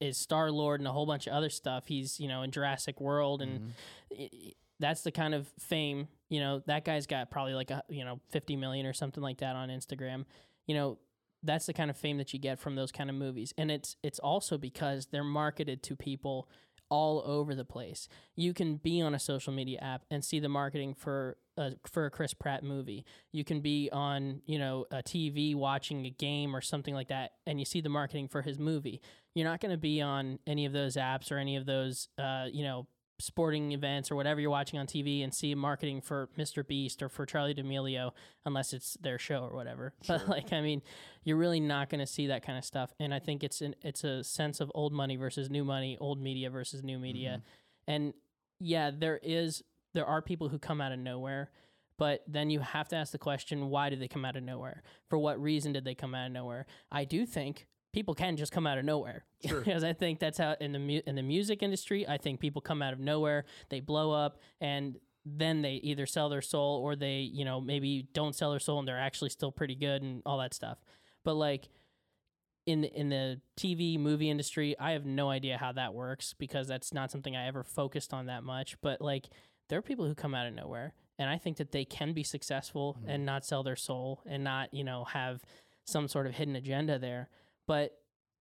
is Star Lord and a whole bunch of other stuff. He's you know in Jurassic World and. Mhm. i- that's the kind of fame you know that guy's got probably like a you know 50 million or something like that on instagram you know that's the kind of fame that you get from those kind of movies and it's it's also because they're marketed to people all over the place. You can be on a social media app and see the marketing for a, for a chris pratt movie. You can be on you know a tv watching a game or something like that and you see the marketing for his movie. You're not going to be on any of those apps or any of those uh, you know sporting events or whatever you're watching on TV and see marketing for Mr. Beast or for Charli D'Amelio unless it's their show or whatever. But like I mean, you're really not going to see that kind of stuff. And I think it's an it's a sense of old money versus new money, old media versus new media. Mm-hmm. And yeah, there is there are people who come out of nowhere. But then you have to ask the question, why did they come out of nowhere? For what reason did they come out of nowhere? I do think people can just come out of nowhere Sure. because I think that's how in the mu- in the music industry, I think people come out of nowhere, they blow up, and then they either sell their soul or they you know maybe don't sell their soul and they're actually still pretty good and all that stuff. But like in the, in the TV movie industry, I have no idea how that works because that's not something I ever focused on that much. But like there are people who come out of nowhere, and I think that they can be successful Mhm. and not sell their soul and not you know have some sort of hidden agenda there. But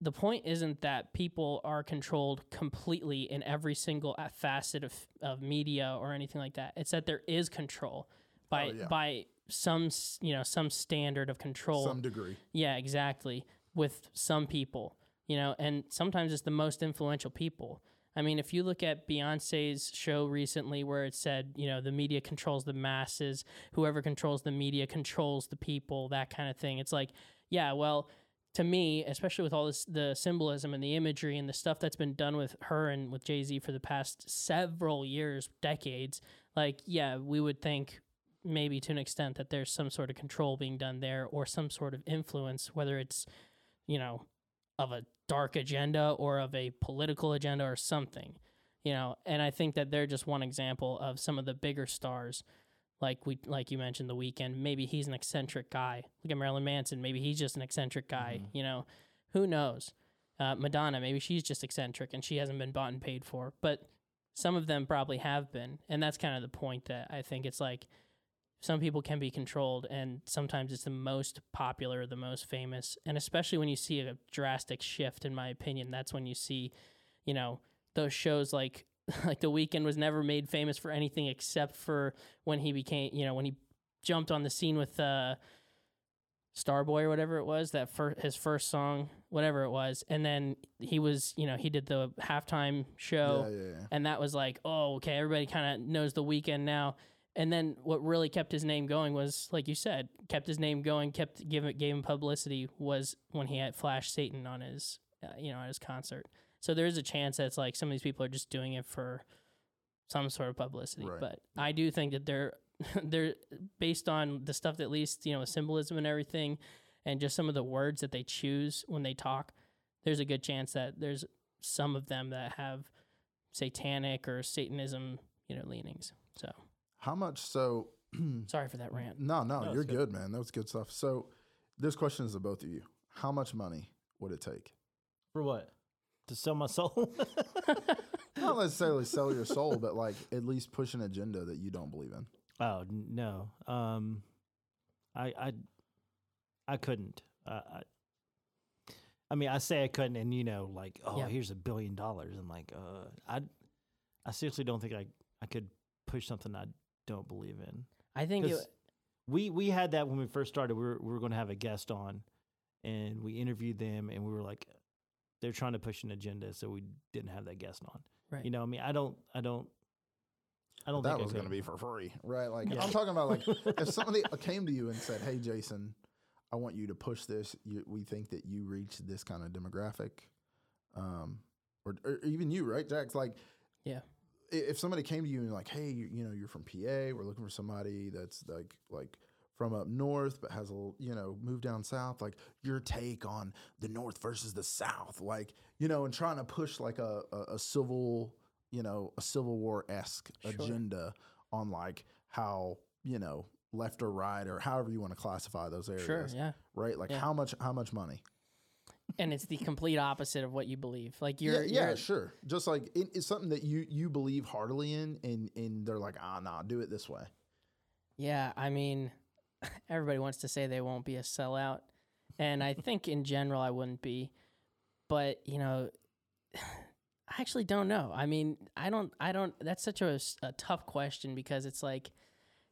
the point isn't that people are controlled completely in every single uh, facet of, of media or anything like that. It's that there is control oh, by Oh, yeah. by some you know some standard of control. some degree. Yeah, exactly. With some people, you know, and sometimes it's the most influential people. I mean, if you look at Beyonce's show recently where it said, you know, the media controls the masses, whoever controls the media controls the people, that kind of thing. It's like, yeah, well, to me, especially with all this the symbolism and the imagery and the stuff that's been done with her and with Jay-Z for the past several years, decades, like, yeah, we would think maybe to an extent that there's some sort of control being done there or some sort of influence, whether it's, you know, of a dark agenda or of a political agenda or something, you know. And I think that they're just one example of some of the bigger stars, like we like you mentioned, the Weeknd. Maybe he's an eccentric guy. Look at Marilyn Manson. Maybe he's just an eccentric guy. You know, who knows? Uh, Madonna. Maybe she's just eccentric and she hasn't been bought and paid for. But some of them probably have been, and that's kind of the point that I think it's like some people can be controlled and sometimes it's the most popular the most famous and especially when you see a drastic shift in my opinion that's when you see you know those shows like like the Weeknd was never made famous for anything except for when he became you know when he jumped on the scene with uh Starboy or whatever it was that fir- his first song whatever it was and then he was you know he did the halftime show Yeah, yeah, yeah. and that was like, oh, okay, everybody kind of knows the Weeknd now. And then what really kept his name going was, like you said, kept his name going, kept giving gave him publicity was when he had Flash Satan on his, uh, you know, at his concert. So there is a chance that it's like some of these people are just doing it for some sort of publicity. Right. But I do think that they're they're based on the stuff that at least you know symbolism and everything, and just some of the words that they choose when they talk. There's a good chance that there's some of them that have satanic or Satanism, you know, leanings. So How much so? sorry for that rant. No, no, No, you're it's good. man. That was good stuff. So, this question is to both of you. How much money would it take? For what? To sell my soul? Not necessarily sell your soul, but like at least push an agenda that you don't believe in. oh no. Um, I I I couldn't. Uh, I, I mean, I say I couldn't, and you know, like, oh, Yeah. here's a billion dollars. I'm like, uh, I I seriously don't think I I could push something I don't believe in. I think it, 'Cause we we had that when we first started. We were we were going to have a guest on, and we interviewed them, and we were like, they're trying to push an agenda, so we didn't have that guest on. Right. You know, I mean, I don't, I don't, I don't that think I was going to be for free, right? Like Yeah. I'm talking about like if somebody came to you and said, "Hey, Jason, I want you to push this. You, we think that you reach this kind of demographic, um, or, or even you, right, Jack's like, Yeah. If somebody came to you and like, "Hey, you, you know, you're from PA. We're looking for somebody that's like like." From up north, but has a you know, moved down south. Like your take on the north versus the south, like you know, and trying to push like a a, a civil, you know, a civil war esque Sure. agenda on like how you know left or right or however you want to classify those areas sure, yeah. right like Yeah. how much how much money And it's the complete opposite of what you believe. Like you're, yeah you're sure just like it, it's something that you you believe heartily in and and they're like ah nah do it this way Yeah, I mean, everybody wants to say they won't be a sellout, and I think in general I wouldn't be, but you know, I actually don't know. I mean, I don't, I don't. That's such a, a tough question because it's like,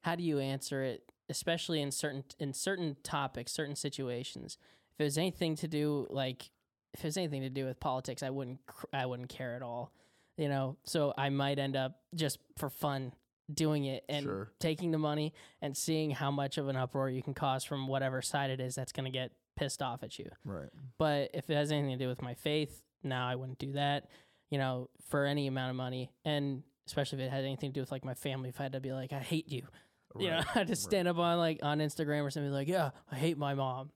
how do you answer it, especially in certain in certain topics, certain situations. If it was anything to do like, if it was anything to do with politics, I wouldn't, I wouldn't care at all. You know, so I might end up just for fun doing it and Sure. taking the money and seeing how much of an uproar you can cause from whatever side it is that's going to get pissed off at you. right But if it has anything to do with my faith, no, I wouldn't do that. You know, for any amount of money, and especially if it had anything to do with like my family, if I had to be like, I hate you, you know, I had to stand up on like on Instagram or something like, yeah, I hate my mom.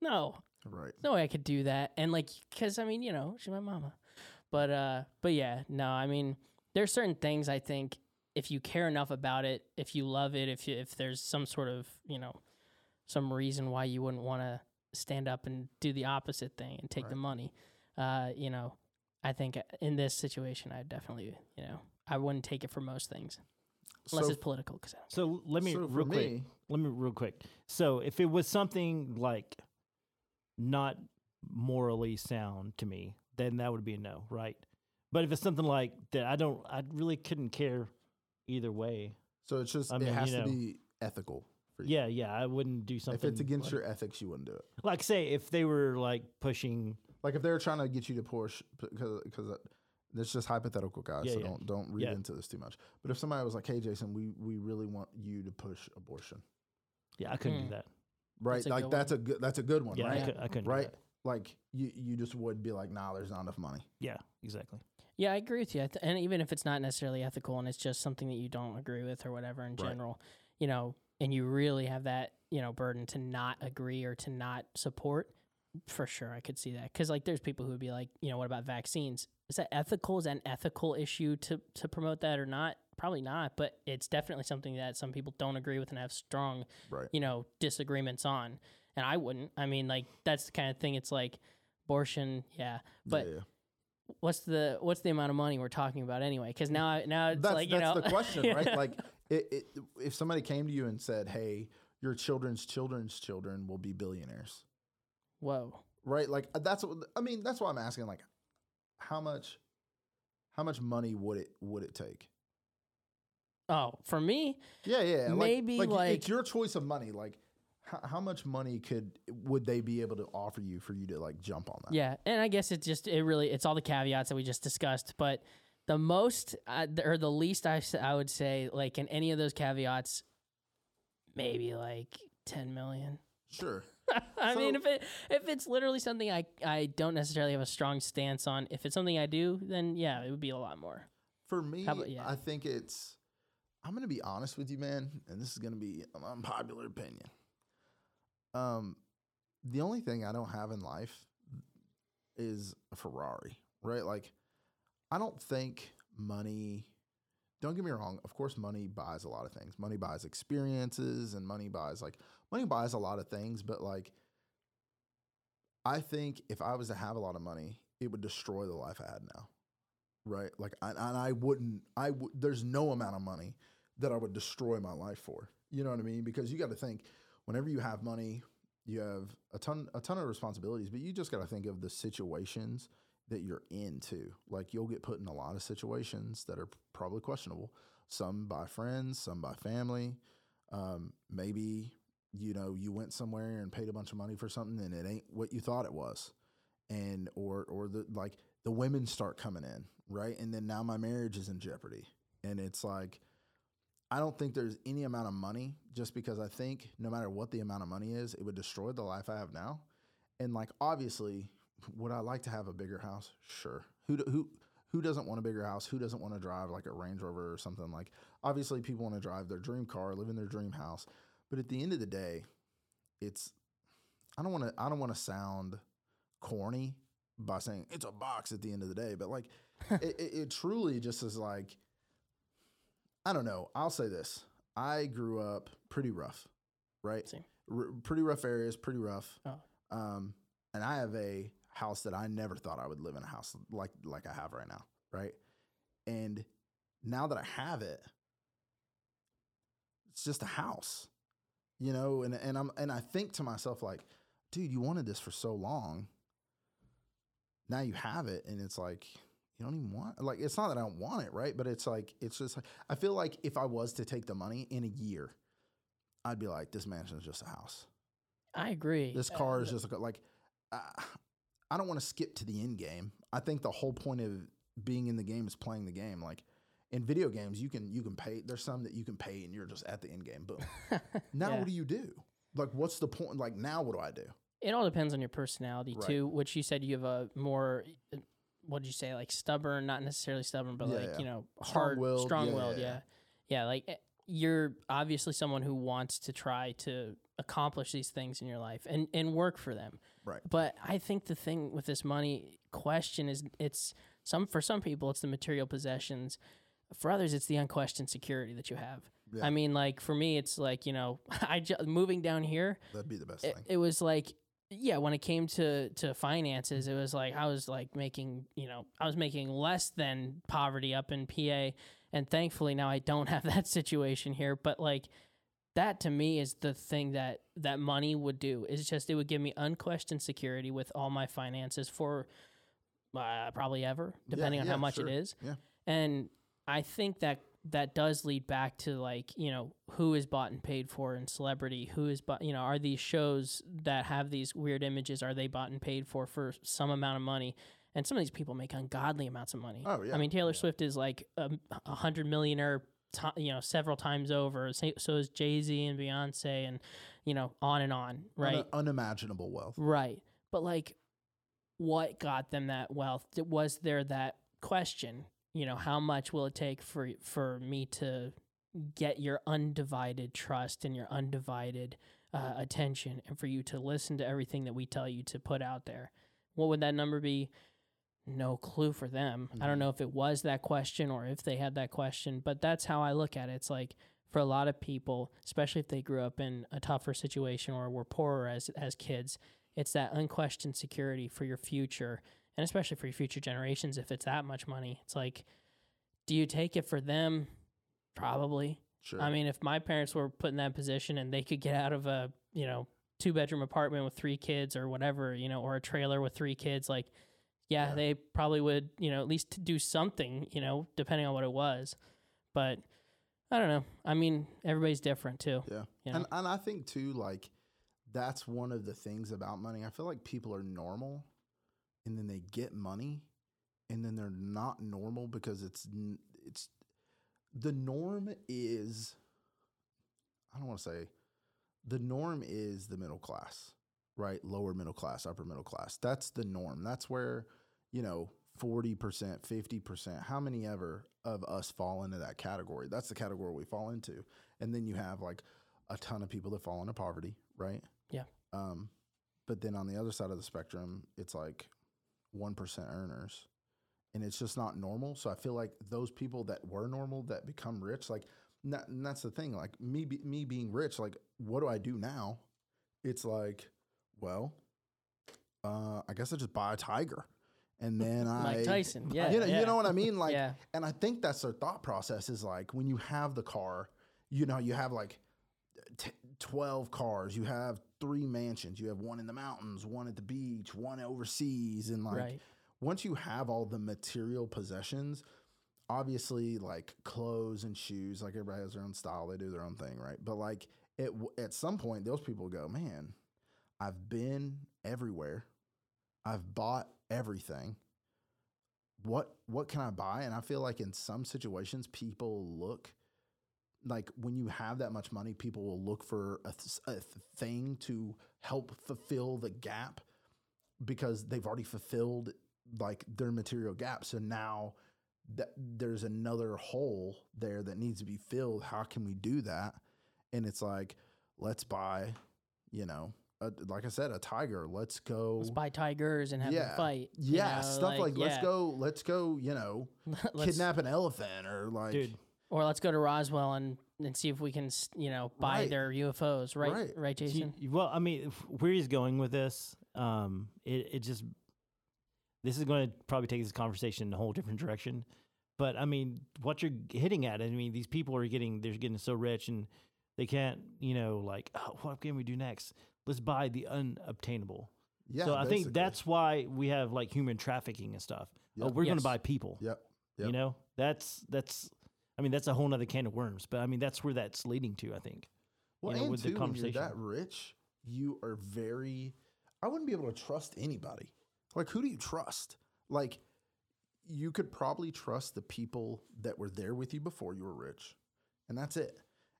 No, right no way I could do that. And like, cause I mean, you know, she's my mama. But uh, but yeah, no, I mean, there's certain things I think if you care enough about it, if you love it, if you, if there's some sort of you know, some reason why you wouldn't want to stand up and do the opposite thing and take the money, uh, you know, I think in this situation, I definitely, you know, I wouldn't take it for most things unless so, it's political. Cause I don't So let me so real quick. me Let me real quick. So if it was something like not morally sound to me, then that would be a no, right? But if it's something like that, I don't. I really couldn't care either way. so it's just I mean, it has you to be ethical for you Yeah, yeah, I wouldn't do something. if it's against like, your ethics you wouldn't do it like say if they were like pushing. like if they're trying to get you to push because because it's just hypothetical guys Yeah, so yeah. don't don't read Yeah. into this too much but if somebody was like hey jason we we really want you to push abortion Yeah, I couldn't Hmm. do that. right That's like good that's a good that's a good one Yeah, I, right could, I couldn't. do right that. Like you you just would be like nah there's not enough money Yeah, exactly. Yeah, I agree with you. I th- and even if it's not necessarily ethical and it's just something that you don't agree with or whatever in Right. general, you know, and you really have that, you know, burden to not agree or to not support, for sure I could see that. Cuz like there's people who would be like, you know, what about vaccines? Is that ethical? Is that an ethical issue to to promote that or not? Probably not, but it's definitely something that some people don't agree with and have strong, right you know, disagreements on. And I wouldn't. I mean, like that's the kind of thing it's like abortion, yeah, but yeah, yeah. what's the what's the amount of money we're talking about anyway? Because now I- now it's that's like you that's know the question right like it, it, if somebody came to you and said hey your children's children's children will be billionaires whoa, right like uh, that's what i mean that's why i'm asking like how much how much money would it would it take oh for me yeah yeah like- Maybe, like, like- it's your choice of money like how, how much money could would they be able to offer you for you to like jump on that yeah, and I guess it just it really it's all the caveats that we just discussed, but the most uh, or the least I, I would say like in any of those caveats, maybe like ten million. sure I mean, if it if it's literally something I I don't necessarily have a strong stance on, if it's something I do, then yeah, it would be a lot more. For me, about- yeah. I think it's. I'm gonna be honest with you, man, and this is gonna be an unpopular opinion. Um, the only thing I don't have in life is a Ferrari, right? Like, I don't think money. Don't get me wrong. Of course, money buys a lot of things. Money buys experiences, and money buys like money buys a lot of things. But like, I think if I was to have a lot of money, it would destroy the life I had now right? Like, I, and I wouldn't. I w- there's no amount of money that I would destroy my life for. You know what I mean? Because you got to think, whenever you have money, you have a ton a ton of responsibilities, but you just got to think of the situations that you're into. Like, you'll get put in a lot of situations that are probably questionable. some by friends, some by family. Um, maybe you know you went somewhere and paid a bunch of money for something and it ain't what you thought it was, and or or the like the women start coming in right, and then now my marriage is in jeopardy, and it's like. I don't think there's any amount of money just because I think no matter what the amount of money is, it would destroy the life I have now. And like obviously, would I like to have a bigger house? Sure. Who do- who who doesn't want a bigger house? Who doesn't want to drive like a Range Rover or something like? Obviously, people want to drive their dream car, live in their dream house. But at the end of the day, it's I don't want to I don't want to sound corny by saying it's a box at the end of the day, but like it, it, it truly just is like I don't know. I'll say this: I grew up pretty rough, right? Same. R- pretty rough areas, pretty rough. Oh. Um, and I have a house that I never thought I would live in a house like like I have right now, right? And now that I have it, it's just a house, you know. And and I'm and I think to myself like, dude, you wanted this for so long. Now you have it, and it's like you don't even want like it's not that I don't want it, right? But it's like it's just like I feel like if I was to take the money in a year, I'd be like, this mansion is just a house. I agree. This Uh, car is just like, like uh, I don't want to skip to the end game. I think the whole point of being in the game is playing the game. Like in video games, you can you can pay. There's some that you can pay and you're just at the end game. Boom. now Yeah. what do you do? Like what's the point? Like now what do I do? It all depends on your personality Right. too. Which you said you have a more, what did you say, like stubborn? Not necessarily stubborn, but Yeah, like yeah. you know, hard, Strong-willed, yeah, strong-willed. yeah. Like eh, you're obviously someone who wants to try to accomplish these things in your life and and work for them. Right. But I think the thing with this money question is it's some for some people it's the material possessions. For others, it's the unquestioned security that you have. Yeah. I mean, like for me, it's like you know, I ju- moving down here That'd be the best it, thing. it was like yeah when it came to to finances it was like i was like making you know i was making less than poverty up in pa and thankfully now i don't have that situation here but like that to me is the thing that that money would do is just it would give me unquestioned security with all my finances for uh, probably ever depending on yeah, how much sure. it is Yeah. and I think that that does lead back to like you know who is bought and paid for in celebrity who is bought you know are these shows that have these weird images are they bought and paid for for some amount of money and some of these people make ungodly amounts of money Oh, yeah. i mean taylor swift is like a, a hundred millionaire you know several times over so, so is jay-z and beyonce and you know on and on right Un- unimaginable wealth. Right. But like what got them that wealth? Was there that question, you know, how much will it take for for me to get your undivided trust and your undivided uh, attention and for you to listen to everything that we tell you to put out there? What would that number be? No clue for them. I don't Mhm. know if it was that question or if they had that question, but that's how I look at it. It's like for a lot of people, especially if they grew up in a tougher situation or were poorer as as kids, it's that unquestioned security for your future and especially for your future generations if it's that much money. It's like do you take it for them? Probably. Sure. I mean, if my parents were put in that position and they could get out of a, you know, two bedroom apartment with three kids or whatever, you know, or a trailer with three kids, like, yeah, Yeah. they probably would, you know, at least do something, you know, depending on what it was. But I don't know. I mean, everybody's different too. Yeah. You know? And and I think too, like that's one of the things about money. I feel like people are normal and then they get money and then they're not normal because it's it's the norm is I don't want to say the norm is the middle class, right? Lower middle class, upper middle class. That's the norm. That's where, you know, 40%, 50%, how many ever of us fall into that category? That's the category we fall into. And then you have like a ton of people that fall into poverty, right? Yeah. Um, but then on the other side of the spectrum, it's like 1% earners. And it's just not normal. So I feel like those people that were normal that become rich, like, and that, and that's the thing. Like me, be, me being rich, like, what do I do now? It's like, well, uh, I guess I just buy a tiger, and then I Tyson. Yeah. you know, yeah. you know what I mean? Like, yeah. and I think that's their thought process is like when you have the car, you know, you have like t- 12 cars, you have three mansions, you have one in the mountains, one at the beach, one overseas. And like, right. once you have all the material possessions, obviously like clothes and shoes, like everybody has their own style, they do their own thing, right? But like it at some point, those people go, man, I've been everywhere, I've bought everything. What what can I buy? And I feel like in some situations, people look like when you have that much money, people will look for a, th- a th- thing to help fulfill the gap because they've already fulfilled like their material gap. So now that there's another hole there that needs to be filled. How can we do that? And it's like, let's buy, you know, a, like I said, a tiger. Let's go. Let's buy tigers and have them Yeah. fight. yeah, know, stuff like, let's go. Let's go. You know, kidnap an elephant or like, Dude, or let's go to Roswell and, and see if we can, you know, buy Right. their UFOs. Right, right, Right. you- Jason. you- well, I mean, if- where he's going with this, um, it, it just this is going to probably take this conversation in a whole different direction. But I mean, what you're hitting at, I mean, these people are getting they're getting so rich and they can't, you know, like oh, what can we do next? Let's buy the unobtainable. yeah. so I think that's why we have like human trafficking and stuff. Oh, Yep. we're going Yes. to buy people. Yep. You know, that's that's. I mean, that's a whole other can of worms. But I mean, that's where that's leading to. I think. Well, you know, and with the too, when you're that rich, you are very. I wouldn't be able to trust anybody. Like, who do you trust? Like, you could probably trust the people that were there with you before you were rich, and that's it.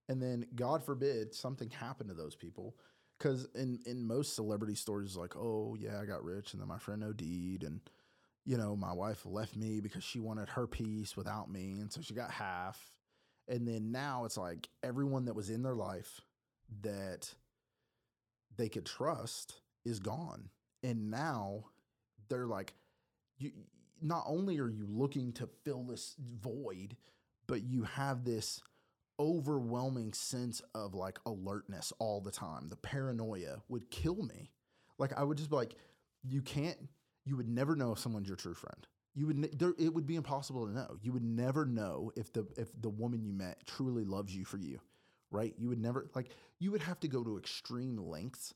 And then, God forbid, something happened to those people. Because in in most celebrity stories, like, oh yeah, I got rich, and then my friend OD'd, and you know, my wife left me because she wanted her piece without me, and so she got half. And then now it's like everyone that was in their life that they could trust is gone. And now they're like, you not only are you looking to fill this void, but you have this overwhelming sense of like alertness all the time. The paranoia would kill me. Like I would just be like, you can't, you would never know if someone's your true friend. You would, ne- there, it would be impossible to know. You would never know if the if the woman you met truly loves you for you, right? You would never like. You would have to go to extreme lengths,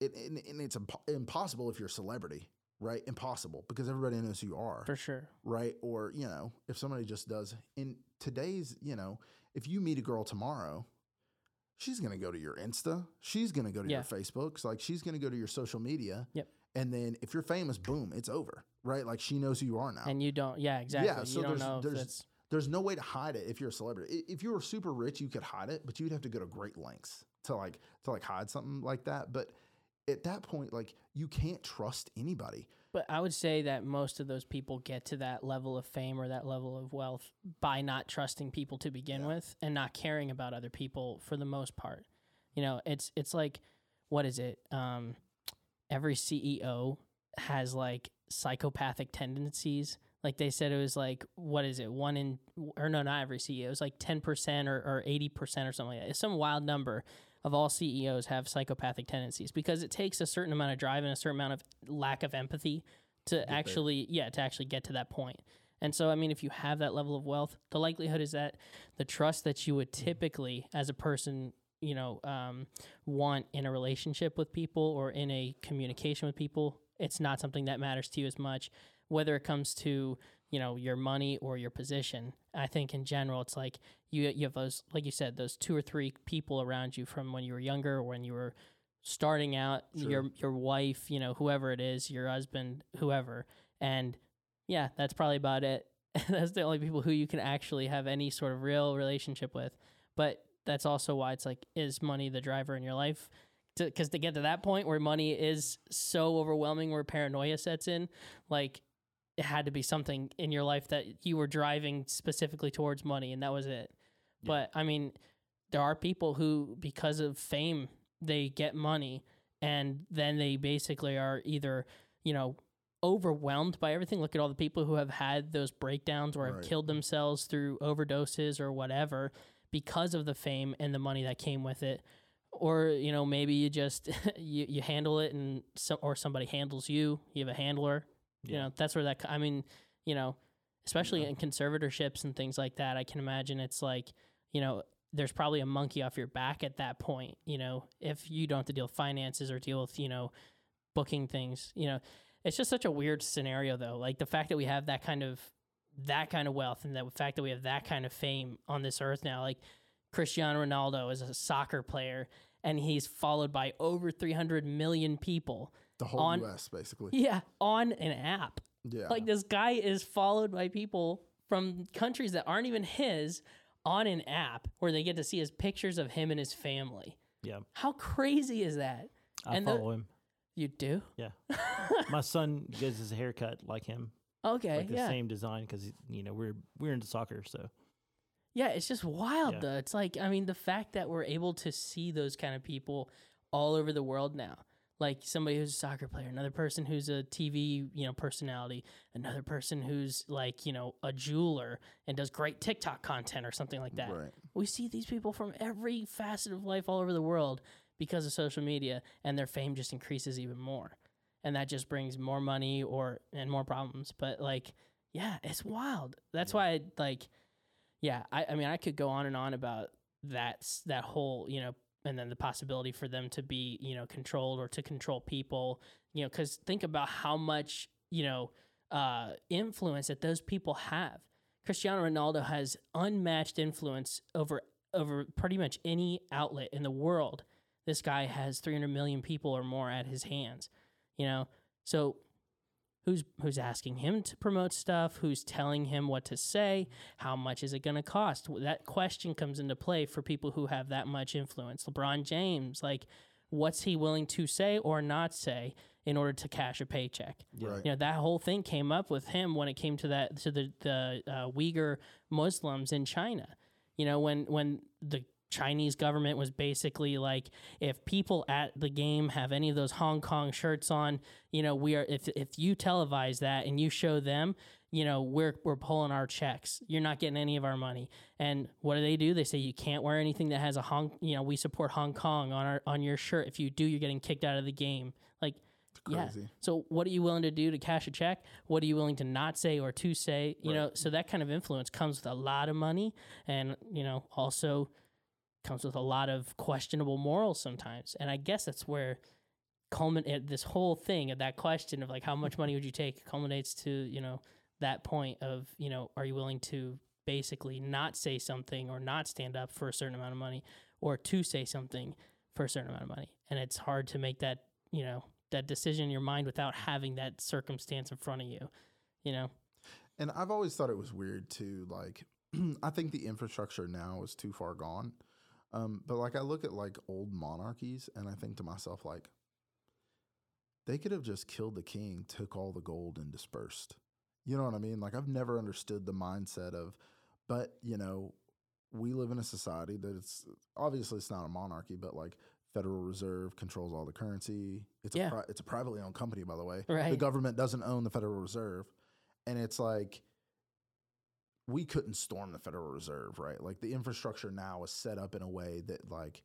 it, and, and it's impo- impossible if you're a celebrity, right? Impossible because everybody knows who you are For sure. right? Or, you know, if somebody just does in today's, you know, if you meet a girl tomorrow, she's going to go to your Insta, she's going to go to Yeah. your Facebooks, like she's going to go to your social media. Yep. And then if you're famous, boom, it's over, right? Like she knows who you are now. And you don't, yeah, exactly. Yeah, so you don't there's- there's- There's no way to hide it if you're a celebrity. If you were super rich, you could hide it, but you'd have to go to great lengths to like to like hide something like that. But at that point, like you can't trust anybody. But I would say that most of those people get to that level of fame or that level of wealth by not trusting people to begin Yeah. with and not caring about other people for the most part. You know, it's it's like what is it? Um, every CEO has like psychopathic tendencies. Like they said, it was like what is it? One in or no, not every CEO. It's like ten percent or or eighty percent or something like that. It's some wild number of all CEOs have psychopathic tendencies because it takes a certain amount of drive and a certain amount of lack of empathy to there. actually yeah to actually get to that point. And so I mean if you have that level of wealth, the likelihood is that the trust that you would hmm. typically as a person you know um, want in a relationship with people or in a communication with people it's not something that matters to you as much whether it comes to you know your money or your position. I think in general it's like you you have those like you said those two or three people around you from when you were younger or when you were starting out your your wife you know whoever it is your husband whoever. And yeah that's probably about it. That's the only people who you can actually have any sort of real relationship with. But that's also why it's like is money the driver in your life? Because to, get to that point where money is so overwhelming where paranoia sets in like it had to be something in your life that you were driving specifically towards money and that was it. But i mean there are people who because of fame they get money and then they basically are either you know overwhelmed by everything. Look at all the people who have had those breakdowns or have Right. killed themselves through overdoses or whatever because of the fame and the money that came with it. Or you know maybe you just you, you handle it and so, or somebody handles you. You have a handler. You know that's where that i mean you know especially in conservatorships and things like that i can imagine it's like you know there's probably a monkey off your back at that point you know if you don't have to deal with finances or deal with you know booking things you know. It's just such a weird scenario though. Like the fact that we have that kind of that kind of wealth and the fact that we have that kind of fame on this earth now. Like Cristiano Ronaldo is a soccer player and he's followed by over 300 million people. The whole On- U.S. basically. Yeah, on an app. Yeah. Like this guy is followed by people from countries that aren't even his on an app where they get to see his pictures of him and his family. Yeah, How crazy is that? I And the- follow him. You do? Yeah, my son gets his haircut like him, Okay, like the yeah. same design because you know we're we're into soccer. So Yeah, it's just wild Yeah. though. It's like I mean the fact that we're able to see those kind of people all over the world now. Like somebody who's a soccer player, another person who's a TV, you know, personality, another person who's like, you know, a jeweler and does great TikTok content or something like that. Right. We see these people from every facet of life all over the world because of social media and their fame just increases even more. And that just brings more money or and more problems. But like, yeah, it's wild. That's why I, like yeah, I, I mean I could go on and on about that that whole, you know, and then the possibility for them to be, you know, controlled or to control people, you know, cuz think about how much, you know, uh influence that those people have. Cristiano Ronaldo has unmatched influence over over pretty much any outlet in the world. This guy has 300 million people or more at his hands, you know. So who's who's asking him to promote stuff, who's telling him what to say, how much is it going to cost? That question comes into play for people who have that much influence. LeBron James, like what's he willing to say or not say in order to cash a paycheck? Right. You know that whole thing came up with him when it came to that to the the uh, Uyghur Muslims in China. You know when when the Chinese government was basically like, if people at the game have any of those Hong Kong shirts on, you know, we are if if you televise that and you show them, you know, we're we're pulling our checks. You're not getting any of our money. And what do they do? They say you can't wear anything that has a Hong, you know, we support Hong Kong on our on your shirt. If you do, you're getting kicked out of the game. Like yeah. So what are you willing to do to cash a check? What are you willing to not say or to say? You know, so that kind of influence comes with a lot of money and, you know, also comes with a lot of questionable morals sometimes. And I guess that's where culminate eh, this whole thing of that question of like how much money would you take culminates to, you know, that point of, you know, are you willing to basically not say something or not stand up for a certain amount of money or to say something for a certain amount of money. And it's hard to make that, you know, that decision in your mind without having that circumstance in front of you, you know? And I've always thought it was weird too. Like, I think the infrastructure now is too far gone. Um, but like, I look at like old monarchies and I think to myself, like, they could have just killed the king, took all the gold, and dispersed. You know what I mean? Like, I've never understood the mindset of, but, you know, we live in a society that it's obviously it's not a monarchy, but like Federal Reserve controls all the currency. It's Yeah. a pri- it's a privately owned company, by the way. Right. The government doesn't own the Federal Reserve, and it's like we couldn't storm the Federal Reserve, right? Like the infrastructure now is set up in a way that like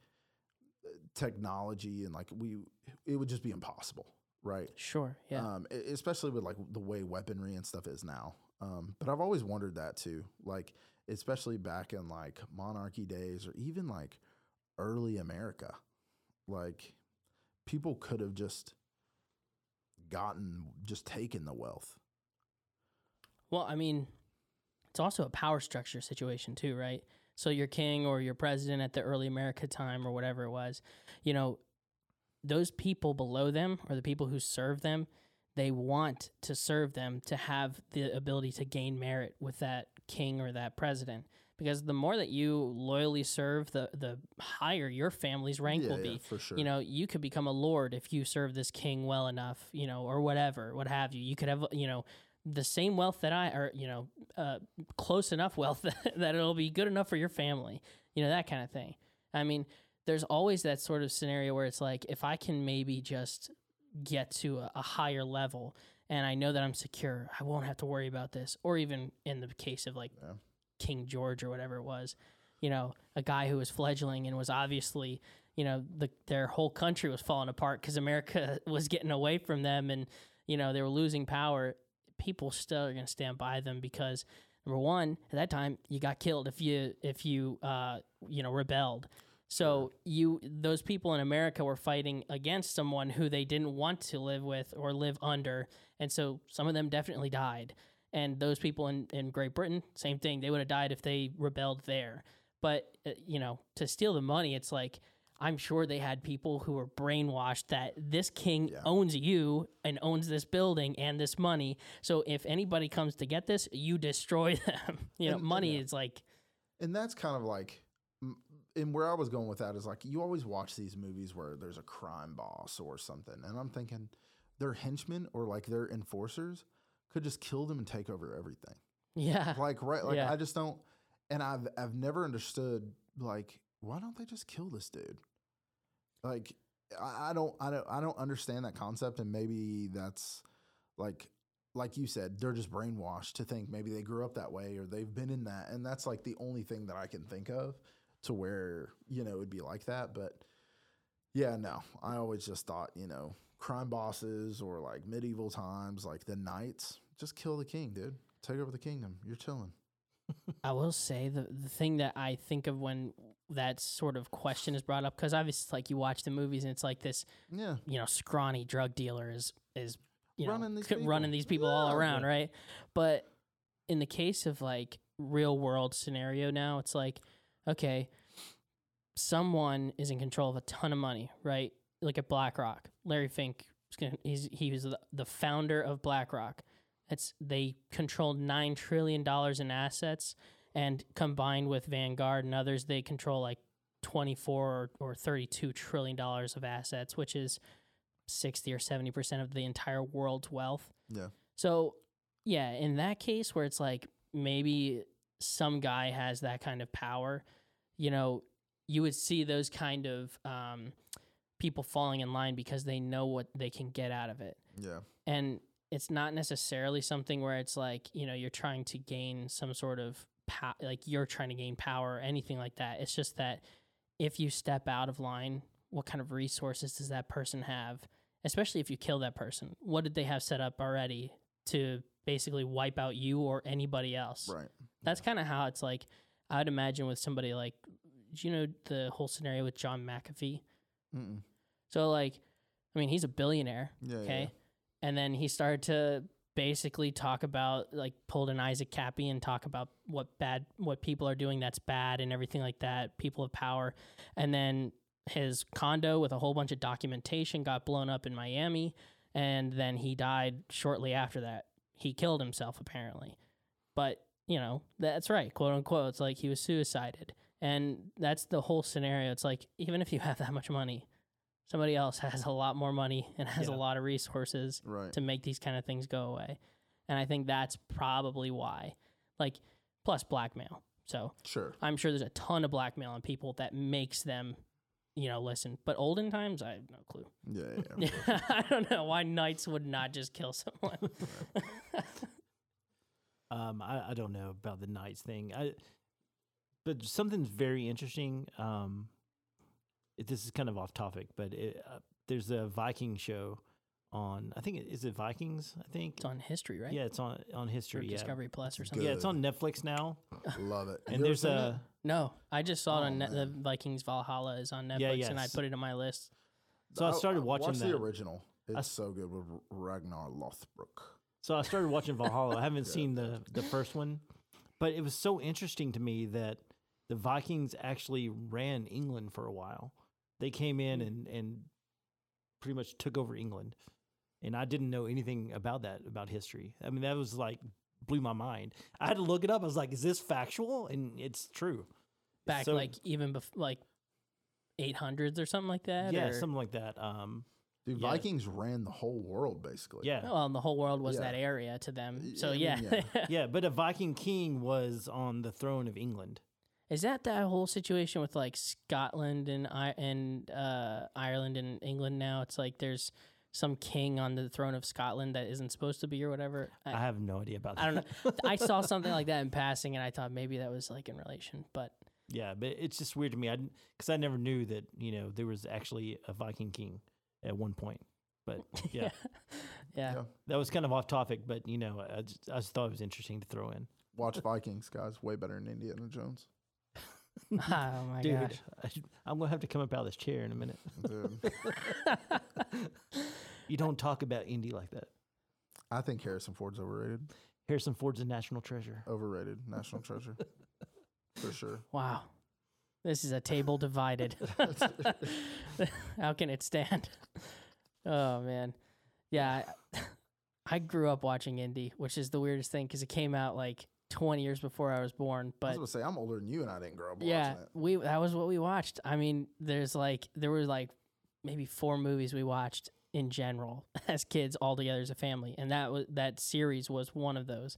technology and like we it would just be impossible, right? Sure. Yeah. Um, especially with like the way weaponry and stuff is now. Um, but I've always wondered that too, like especially back in like monarchy days or even like early America, like people could have just gotten just taken the wealth. Well, I mean, it's also a power structure situation too, right? So your king or your president at the early America time or whatever it was, you know, those people below them or the people who serve them, they want to serve them to have the ability to gain merit with that king or that president. Because the more that you loyally serve, the the higher your family's rank yeah, will yeah, be. for sure. You know, you could become a lord if you serve this king well enough, you know, or whatever, what have you. You could have, you know, the same wealth that I, or you know, uh, close enough wealth that, it'll be good enough for your family. You know, that kind of thing. I mean, there's always that sort of scenario where it's like, if I can maybe just get to a, a higher level and I know that I'm secure, I won't have to worry about this. Or even in the case of like Yeah. King George or whatever it was, you know, a guy who was fledgling and was obviously, you know, the, their whole country was falling apart because America was getting away from them and, you know, they were losing power. People still are going to stand by them because number one, at that time, you got killed if you if you uh, you know rebelled. So you those people in America were fighting against someone who they didn't want to live with or live under, and so some of them definitely died. And those people in, in Great Britain, same thing. They would have died if they rebelled there. But, uh, you know, to steal the money, it's like, I'm sure they had people who were brainwashed that this king Yeah. owns you and owns this building and this money. So if anybody comes to get this, you destroy them. you know, And- money yeah. is like, And that's kind of like, and where I was going with that is like, you always watch these movies where there's a crime boss or something. And I'm thinking their henchmen or like their enforcers could just kill them and take over everything. yeah. Like, right. Like, Yeah. I just don't, and I've, I've never understood, like, why don't they just kill this dude? Like, I, I don't, I don't, I don't understand that concept. And maybe that's like, like you said, they're just brainwashed to think maybe they grew up that way or they've been in that. And that's like the only thing that I can think of to where, you know, it would be like that. But yeah, no, I always just thought, you know, crime bosses or like medieval times, like the knights, just kill the king, dude. Take over the kingdom. You're chilling. I will say the the thing that I think of when that sort of question is brought up because obviously like you watch the movies and it's like this Yeah. you know scrawny drug dealer is is you Running know these c- running these people all around right? But in the case of like real world scenario now it's like okay someone is in control of a ton of money right? Like at BlackRock Larry Fink he's he was the, the founder of BlackRock it's they controlled nine trillion dollars in assets, and combined with Vanguard and others, they control like twenty four or, or thirty two trillion dollars of assets, which is sixty or seventy percent of the entire world's wealth. Yeah. So, yeah, in that case where it's like maybe some guy has that kind of power, you know, you would see those kind of um, people falling in line because they know what they can get out of it Yeah. and it's not necessarily something where it's like you know you're trying to gain some sort of pow- like you're trying to gain power or anything like that it's just that if you step out of line what kind of resources does that person have especially if you kill that person what did they have set up already to basically wipe out you or anybody else Right. that's kind of how it's like i would imagine with somebody like do you know the whole scenario with john mcafee Mm-mm. so like i mean he's a billionaire Yeah. Okay. And then he started to basically talk about like pulled an Isaac Kappy and talk about what bad what people are doing that's bad and everything like that, people of power. And then his condo with a whole bunch of documentation got blown up in Miami and then he died shortly after that. He killed himself apparently. But, you know, that's right, quote unquote. It's like he was suicided. And that's the whole scenario. It's like even if you have that much money, somebody else has a lot more money and has Yeah. a lot of resources Right. to make these kind of things go away. And I think that's probably why. Like, plus blackmail. So Sure. I'm sure there's a ton of blackmail on people that makes them, you know, listen. But olden times, I have no clue. Yeah. Yeah. yeah. I don't know why knights would not just kill someone. Um, I, I don't know about the knights thing. I, but something's very interesting. Um, it, this is kind of off topic, but it, uh, there's a Viking show on. I think it, is it Vikings. I think. it's on history, right? Yeah, it's on on Or history. Yeah, Discovery Plus or It's something. yeah, it's on Netflix now, Love it. and You there's a. it? No, I just saw it Oh, on Net- the. Vikings Valhalla is on Netflix, Yeah, and I put it on my list. So I started watching watch that. the original. It's I- so good with Ragnar Lothbrok. So I started watching Valhalla. I haven't Yeah. seen the the first one, but it was so interesting to me that the Vikings actually ran England for a while. They came in and and pretty much took over England, and I didn't know anything about that about history. I mean, that was like blew my mind. I had to look it up. I was like, "Is this factual?" And it's true. Back So- like even bef- like 800s or something like that. yeah, or- something like that. Um, Dude, Yeah. Vikings ran the whole world basically. yeah, Well, and the whole world was Yeah. that area to them. So I mean, yeah. yeah. yeah. But a Viking king was on the throne of England. Is that that whole situation with like Scotland and I and uh, Ireland and England now? It's like there's some king on the throne of Scotland that isn't supposed to be or whatever. I, I have no idea about that. I don't know. I saw something like that in passing, and I thought maybe that was like in relation, but Yeah, but it's just weird to me. I because I never knew that you know there was actually a Viking king at one point. But yeah, yeah. Yeah. that was kind of off topic. But you know, I just, I just thought it was interesting to throw in. Watch Vikings, guys. Way better than Indiana Jones. Oh my Dude, gosh. I, I'm gonna have to come up out of this chair in a minute. You don't talk about Indy like that. I think Harrison Ford's overrated. Harrison Ford's a national treasure. Overrated national treasure. For sure. Wow. This is a table divided. How can it stand? Oh man. Yeah, I, I grew up watching Indy, which is the weirdest thing cuz it came out like 20 years before I was born, But I was gonna say I'm older than you and I didn't grow up yeah, we that was what we watched. I mean, there's like there were like maybe four movies we watched in general as kids all together as a family, and that was that series was one of those.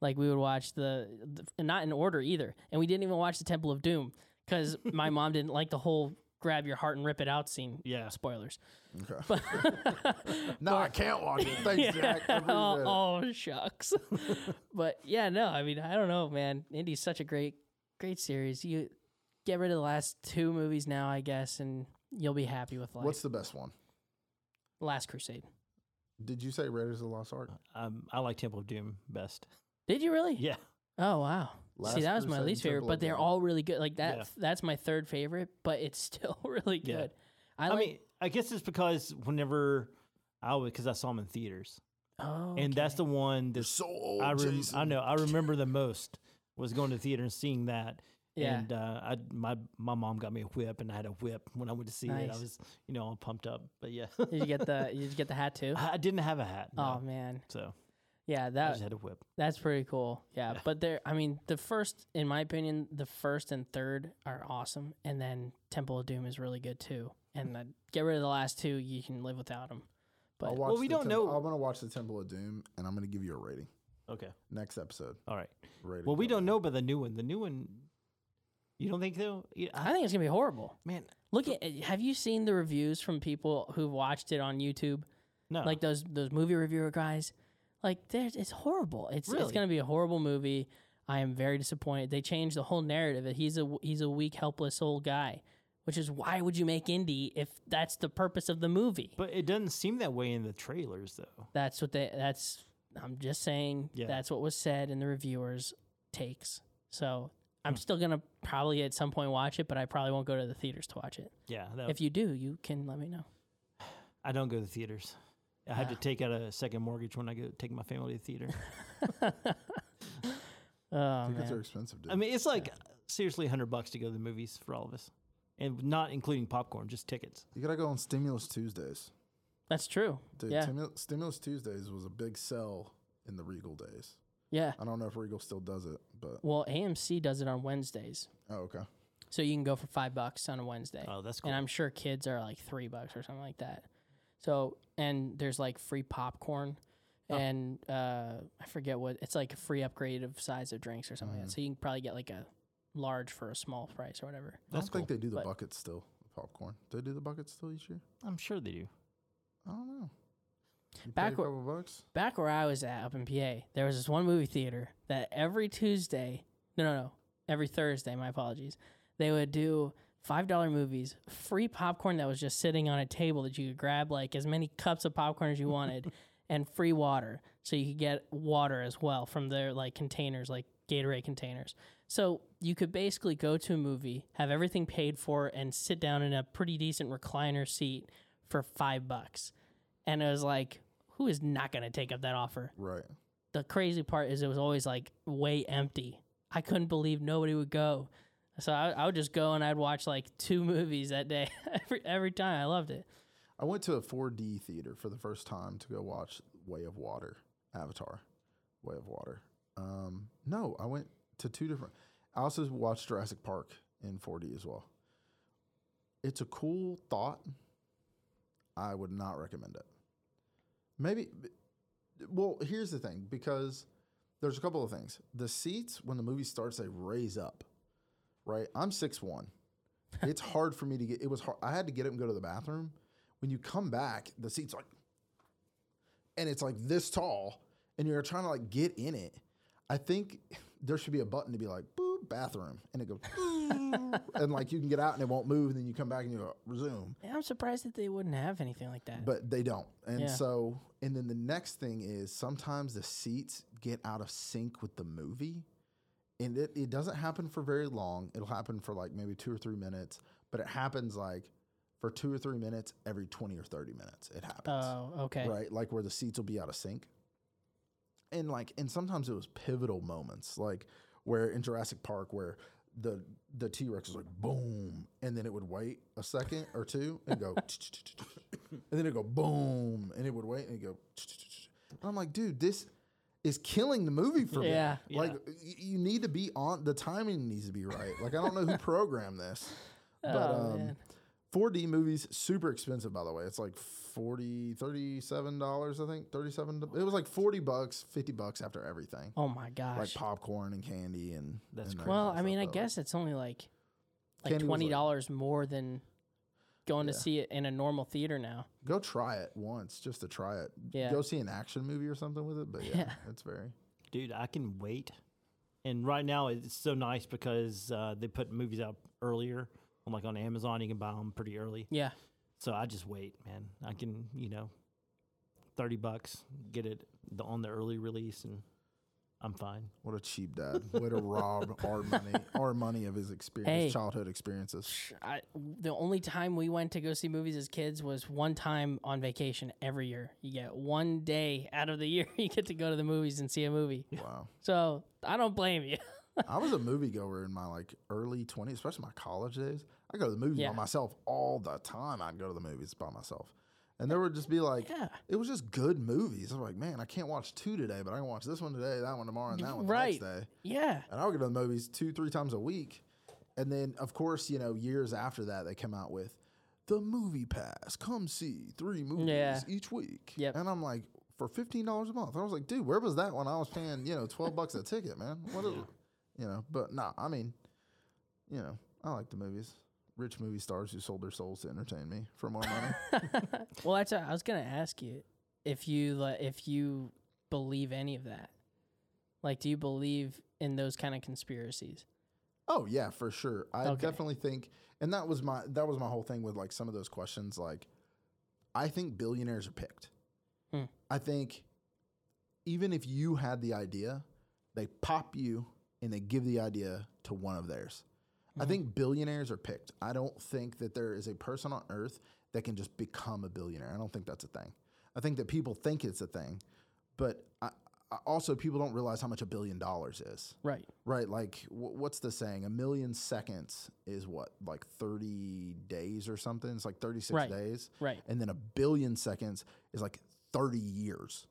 Like we would watch the, the not in order either, and we didn't even watch the Temple of Doom because my mom didn't like the whole grab your heart and rip it out scene. Yeah. Spoilers. Okay. But no, I can't watch it. Thanks, yeah. Jack. Oh, oh, shucks. but yeah, no, I mean, I don't know, man. Indy's such a great, great series. You get rid of the last two movies now, I guess, and you'll be happy with life. What's the best one? Last Crusade? Did you say Raiders of the Lost Ark? Um, I like Temple of Doom best. Did you really? Yeah. Oh wow. Last See, that was my least favorite, but they're all really good. Like that. Yeah. That's my third favorite, but it's still really good. I, I, like, mean, I guess it's because whenever I would, because I saw them in theaters, oh, and that's the one You're that so old, I rem- Jason. I know I remember the most was going to the theater and seeing that. yeah. And uh, I my my mom got me a whip, and I had a whip when I went to see it. I Nice. was you know all pumped up, but yeah, did you get the? Did you get the hat too? I, I didn't have a hat. Oh man, so yeah. I just had a whip. That's pretty cool. Yeah, Yeah. but there I mean the first in my opinion, the first and third are awesome and then Temple of Doom is really good too. And then get rid of the last two, you can live without them. But Well, we the don't Temple- know- I'm gonna watch the Temple of Doom, and I'm gonna give you a rating Okay, next episode. all right. Rating Well, we don't know about the new one. The new one, you don't think though? Yeah, I think it's going to be horrible. man, Look at have you seen the reviews from people who've watched it on YouTube? no. Like those those movie reviewer guys? Like there's it's horrible. It's it's going to be a horrible movie. I am very disappointed. They changed the whole narrative. that He's a he's a weak, helpless old guy, which is why would you make Indy if that's the purpose of the movie? but it doesn't seem that way in the trailers though. That's what they. That's. I'm just saying. Yeah. That's what was said in the reviewers' takes. So I'm Hmm. still gonna probably at some point watch it, but I probably won't go to the theaters to watch it. Yeah, that, If you do, you can let me know. I don't go to the theaters. I have to take out a second mortgage when I go take my family to the theater. Oh Tickets are expensive, dude. I mean, it's like seriously hundred bucks to go to the movies for all of us, and not including popcorn, just tickets. you gotta go on Stimulus Tuesdays, That's true. dude. Yeah. Stimu- Stimulus Tuesdays was a big sell in the Regal days. Yeah. I don't know if Regal still does it, but Well, AMC does it on Wednesdays, oh, okay. so you can go for five bucks on a Wednesday. Oh, that's cool. and I'm sure kids are like three bucks or something like that. So and there's like free popcorn, Oh. and uh, I forget what it's like a free upgrade of size of drinks or something like that. So you can probably get like a large for a small price or whatever. I That's don't think they do the but- buckets still. The popcorn. Do they do the buckets still each year? I'm sure they do. I don't know. You Back pay a wh- couple bucks. Back where I was at up in PA, there was this one movie theater that every Tuesday, no, no, no, every Thursday. My apologies. They would do five dollar movies, free popcorn that was just sitting on a table that you could grab like as many cups of popcorn as you wanted, and free water, so you could get water as well from their like containers, like Gatorade containers. So you could basically go to a movie, have everything paid for, and sit down in a pretty decent recliner seat for five bucks. And it was like, who is not going to take up that offer? Right. The crazy part is it was always like way empty. I couldn't believe nobody would go. So I, I would just go and I'd watch like two movies that day every every time. I loved it. I went to a 4D theater for the first time to go watch Way of Water, Avatar, Way of Water. Um, no, I went to two different. I also watched Jurassic Park in 4D as well. It's a cool thought. I would not recommend it. Maybe, well, here's the thing because there's a couple of things. The seats, when the movie starts, they raise up, right? I'm 6'1. it's hard for me to get, it was hard. I had to get up and go to the bathroom. When you come back, the seat's like, and it's like this tall, and you're trying to like get in it. I think there should be a button to be like, boop, bathroom, and it goes, and like you can get out and it won't move, and then you come back and you go, resume Yeah, I'm surprised that they wouldn't have anything like that. but they don't. And Yeah. so, and then the next thing is sometimes the seats get out of sync with the movie. And it, it doesn't happen for very long. It'll happen for like maybe two or three minutes, but it happens like for two or three minutes every 20 or 30 minutes. It happens. oh, okay. Right? Like where the seats will be out of sync. and like and sometimes it was pivotal moments like where in Jurassic Park where the the T Rex was like boom, and then it would wait a second or two and go, and then it would go boom, and it would wait and go. And I'm like, dude, this is killing the movie for Yeah. me. Like y- you need to be on the timing needs to be right. Like I don't know who programmed this, but Oh, um, man. 4D movies super expensive by the way. It's like 40 37 dollars I think. 37 It was like 40 bucks, 50 bucks after everything. Oh my gosh. Like popcorn and candy and That's and that crazy. well, I mean, I guess it's only like like Candy was twenty like- dollars more than going Yeah. to see it in a normal theater now. go try it once just to try it. Yeah. Go see an action movie or something with it, but yeah, Yeah. it's very Dude, I can wait. And right now it's so nice because uh, they put movies out earlier. I'm like on Amazon, you can buy them pretty early. Yeah. So I just wait, man. I can, you know, thirty bucks, get it on the early release, and I'm fine. what a cheap dad. Way to rob our money, our money of his experience, Hey. childhood experiences. I, the only time we went to go see movies as kids was one time on vacation every year. You get one day out of the year you get to go to the movies and see a movie. Wow. So I don't blame you. I was a moviegoer in my like early 20s, especially my college days. I go to the movies Yeah. by myself all the time. I'd go to the movies by myself. And there would just be like, Yeah. it was just good movies. I'm like, man, I can't watch two today, but I can watch this one today, that one tomorrow, and that one Right. the next day. Yeah. And I would go to the movies two, three times a week. And then, of course, you know, years after that, they come out with the movie pass. Come see three movies Yeah. each week. Yep. And I'm like, for fifteen dollars a month. I was like, dude, where was that when I was paying, you know, twelve bucks a ticket, man? What is you know, but no, I mean, you know, I like the movies. Rich movie stars who sold their souls to entertain me for more money. Well, that's I was gonna ask you if you li- if you believe any of that. Like, do you believe in those kind of conspiracies? Oh yeah, for sure. I Okay. definitely think, and that was my that was my whole thing with like some of those questions. Like, I think billionaires are picked. Hmm. I think even if you had the idea, they pop you and they give the idea to one of theirs. I Hmm. think billionaires are picked. I don't think that there is a person on earth that can just become a billionaire. I don't think that's a thing. I think that people think it's a thing, but I, I also people don't realize how much a billion dollars is. Right. Right, like wh- what's the saying? A million seconds is what, like thirty days or something. It's like thirty six Right. days, Right. and then a billion seconds is like thirty years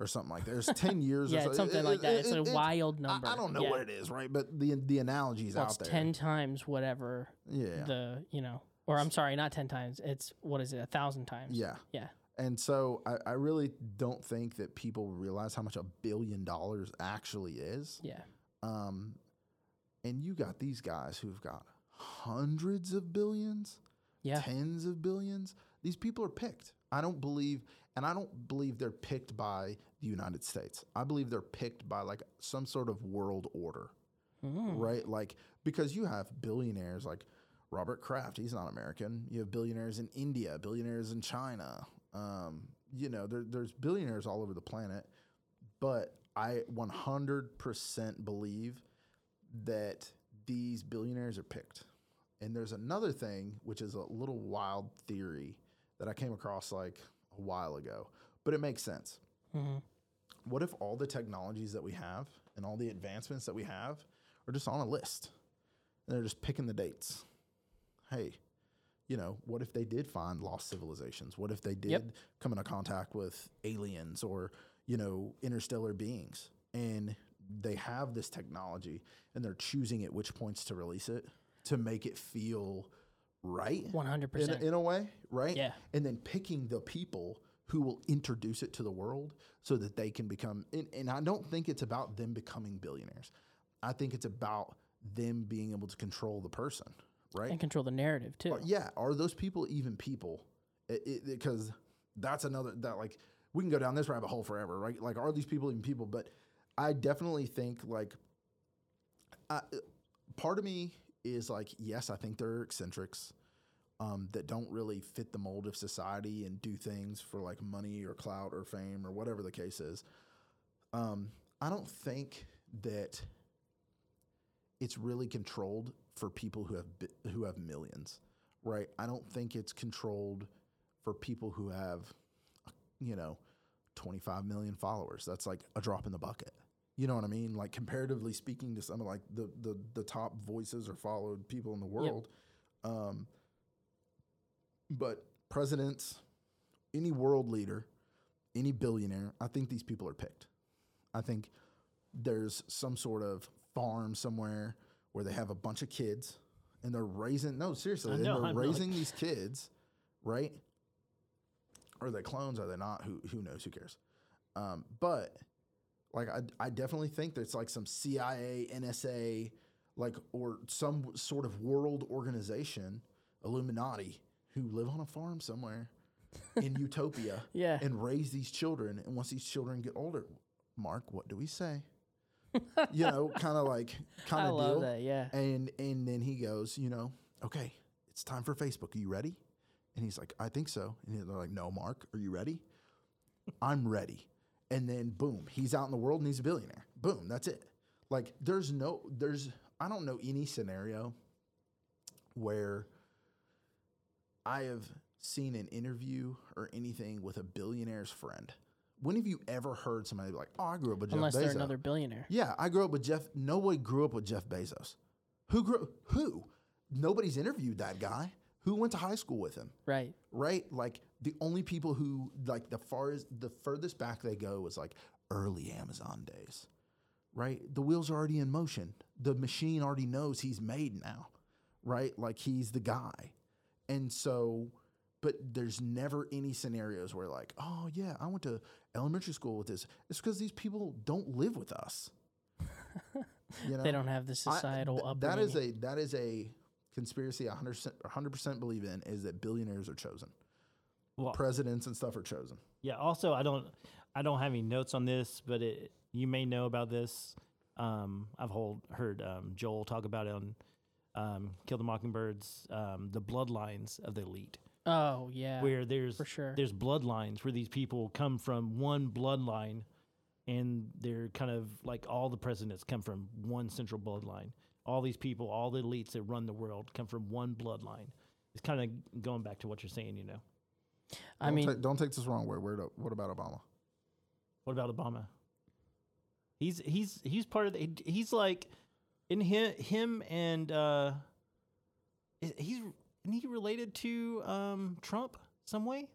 or something like that. There's ten years. or Yeah, so- something it- like that. it- It's a it- wild number. I, don't know Yeah. what it is, right? But the the analogy is Well, out it's there. ten times whatever yeah, the you know, or I'm sorry, not ten times. It's what is it? A thousand times. yeah, Yeah. And so I, I really don't think that people realize how much a billion dollars actually is. Yeah. Um, and you got these guys who've got hundreds of billions, Yeah. tens of billions. These people are picked. I don't believe, and I don't believe they're picked by the United States. I believe they're picked by like some sort of world order, Mm. right? Like because you have billionaires like Robert Kraft. He's not American. You have billionaires in India, billionaires in China. Um, you know, there, there's billionaires all over the planet, but I 100% believe that these billionaires are picked. And there's another thing, which is a little wild theory that I came across like a while ago, but it makes sense. Mhm. What if all the technologies that we have and all the advancements that we have are just on a list and they're just picking the dates? Hey, you know, what if they did find lost civilizations? What if they did Yep. come into contact with aliens or, you know, interstellar beings and they have this technology and they're choosing at which points to release it to make it feel right? One hundred in, a- percent. in a way, right? Yeah. And then picking the people who will introduce it to the world so that they can become. And, and I don't think it's about them becoming billionaires. I think it's about them being able to control the person, right? And control the narrative too. Are- yeah. Are those people even people? Because that's another that like we can go down this rabbit hole forever, right? Like, are these people even people? But I definitely think like, I, part of me is like, yes, I think they're eccentrics um, that don't really fit the mold of society and do things for like money or clout or fame or whatever the case is. Um, I don't think that it's really controlled for people who have who have millions, right? I don't think it's controlled for people who have, you know, 25 million followers. That's like a drop in the bucket. You know what I mean? Like comparatively speaking to some of like the the the top voices or followed people in the world. Um, but presidents, any world leader, any billionaire, I think these people are picked. I think there's some sort of farm somewhere where they have a bunch of kids and they're raising no seriously know, they're I'm like- raising these kids right are they clones are they not who who knows who cares um, but like I, I definitely think there's like some cia nsa like or some sort of world organization illuminati who live on a farm somewhere in utopia Yeah. and raise these children and once these children get older mark what do we say you know kind of like kind of deal that. Yeah. and and then he goes, you know, okay, it's time for Facebook. Are you ready? And he's like, I think so. And they're like, No, Mark, are you ready? I'm ready. And then boom, he's out in the world and he's a billionaire. Boom, that's it. Like there's no there's I don't know any scenario where I have seen an interview or anything with a billionaire's friend. When have you ever heard somebody be like, "Oh, I grew up with Jeff Unless Bezos"? they're another billionaire. Yeah, I grew up with Jeff. Nobody grew up with Jeff Bezos. Who grew? Who? Nobody's interviewed that guy. Who went to high school with him? Right. Right? Like the only people who like the farthest, the furthest back they go was like early Amazon days. Right? The wheels are already in motion. The machine already knows he's made now. Right? Like he's the guy. And so, but there's never any scenarios where like, oh yeah, I went to elementary school with this. It's because these people don't live with us. You know? They don't have the I- societal th- upbringing. that is a that is a conspiracy. I 100 percent 100% believe in is that billionaires are chosen, Well, presidents and stuff are chosen. Yeah. Also, I don't, I don't have any notes on this, but it, you may know about this. Um, I've hold, heard um, Joel talk about it on um, Kill the Mockingbirds, um, the bloodlines of the elite, oh yeah. where there's for sure. there's bloodlines where these people come from one bloodline, and they're kind of like all the presidents come from one central bloodline. All these people, all the elites that run the world, come from one bloodline. It's kind of going back to what you're saying, you know. I Don't mean, ta- don't take this wrong way. Where what about Obama? What about Obama? He's he's he's part of the. He's like in him him and uh, he's isn't he related to um Trump some way?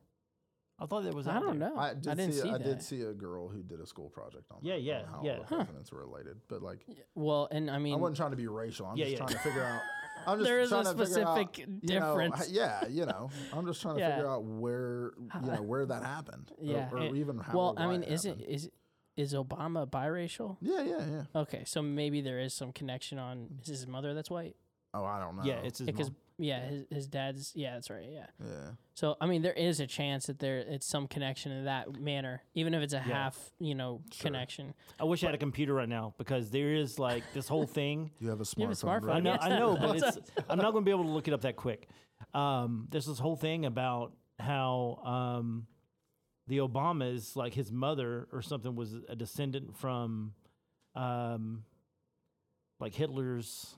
I thought that was. I out don't there. know. I did didn't see, see I that. did see a girl who did a school project on Yeah, that, yeah, on how yeah. all the Huh. presidents were related. But like, well, and I mean, I wasn't trying to be racial. I'm Yeah, just yeah. trying to figure out. I'm just there is a trying to figure out, specific you know, difference. yeah, you know, I'm just trying to Yeah. figure out where you know where that happened. or- Yeah, or, and- even how. well, or I why mean, it is it happened. is is Obama biracial? Yeah, yeah, yeah. Okay, so maybe there is some connection on. Is his mother that's white? Oh, I don't know. Yeah, it's his Because mom. Yeah, his his dad's yeah, that's right. Yeah. yeah. So I mean, there is a chance that there it's some connection in that manner, even if it's a half, you know, Sure. connection. I wish I had a computer right now because there is like this whole thing. You have a smartphone. You have a smartphone, I know, I know, but it's I'm not going to be able to look it up that quick. Um, there's this whole thing about how um, the Obamas, like his mother or something, was a descendant from um, like Hitler's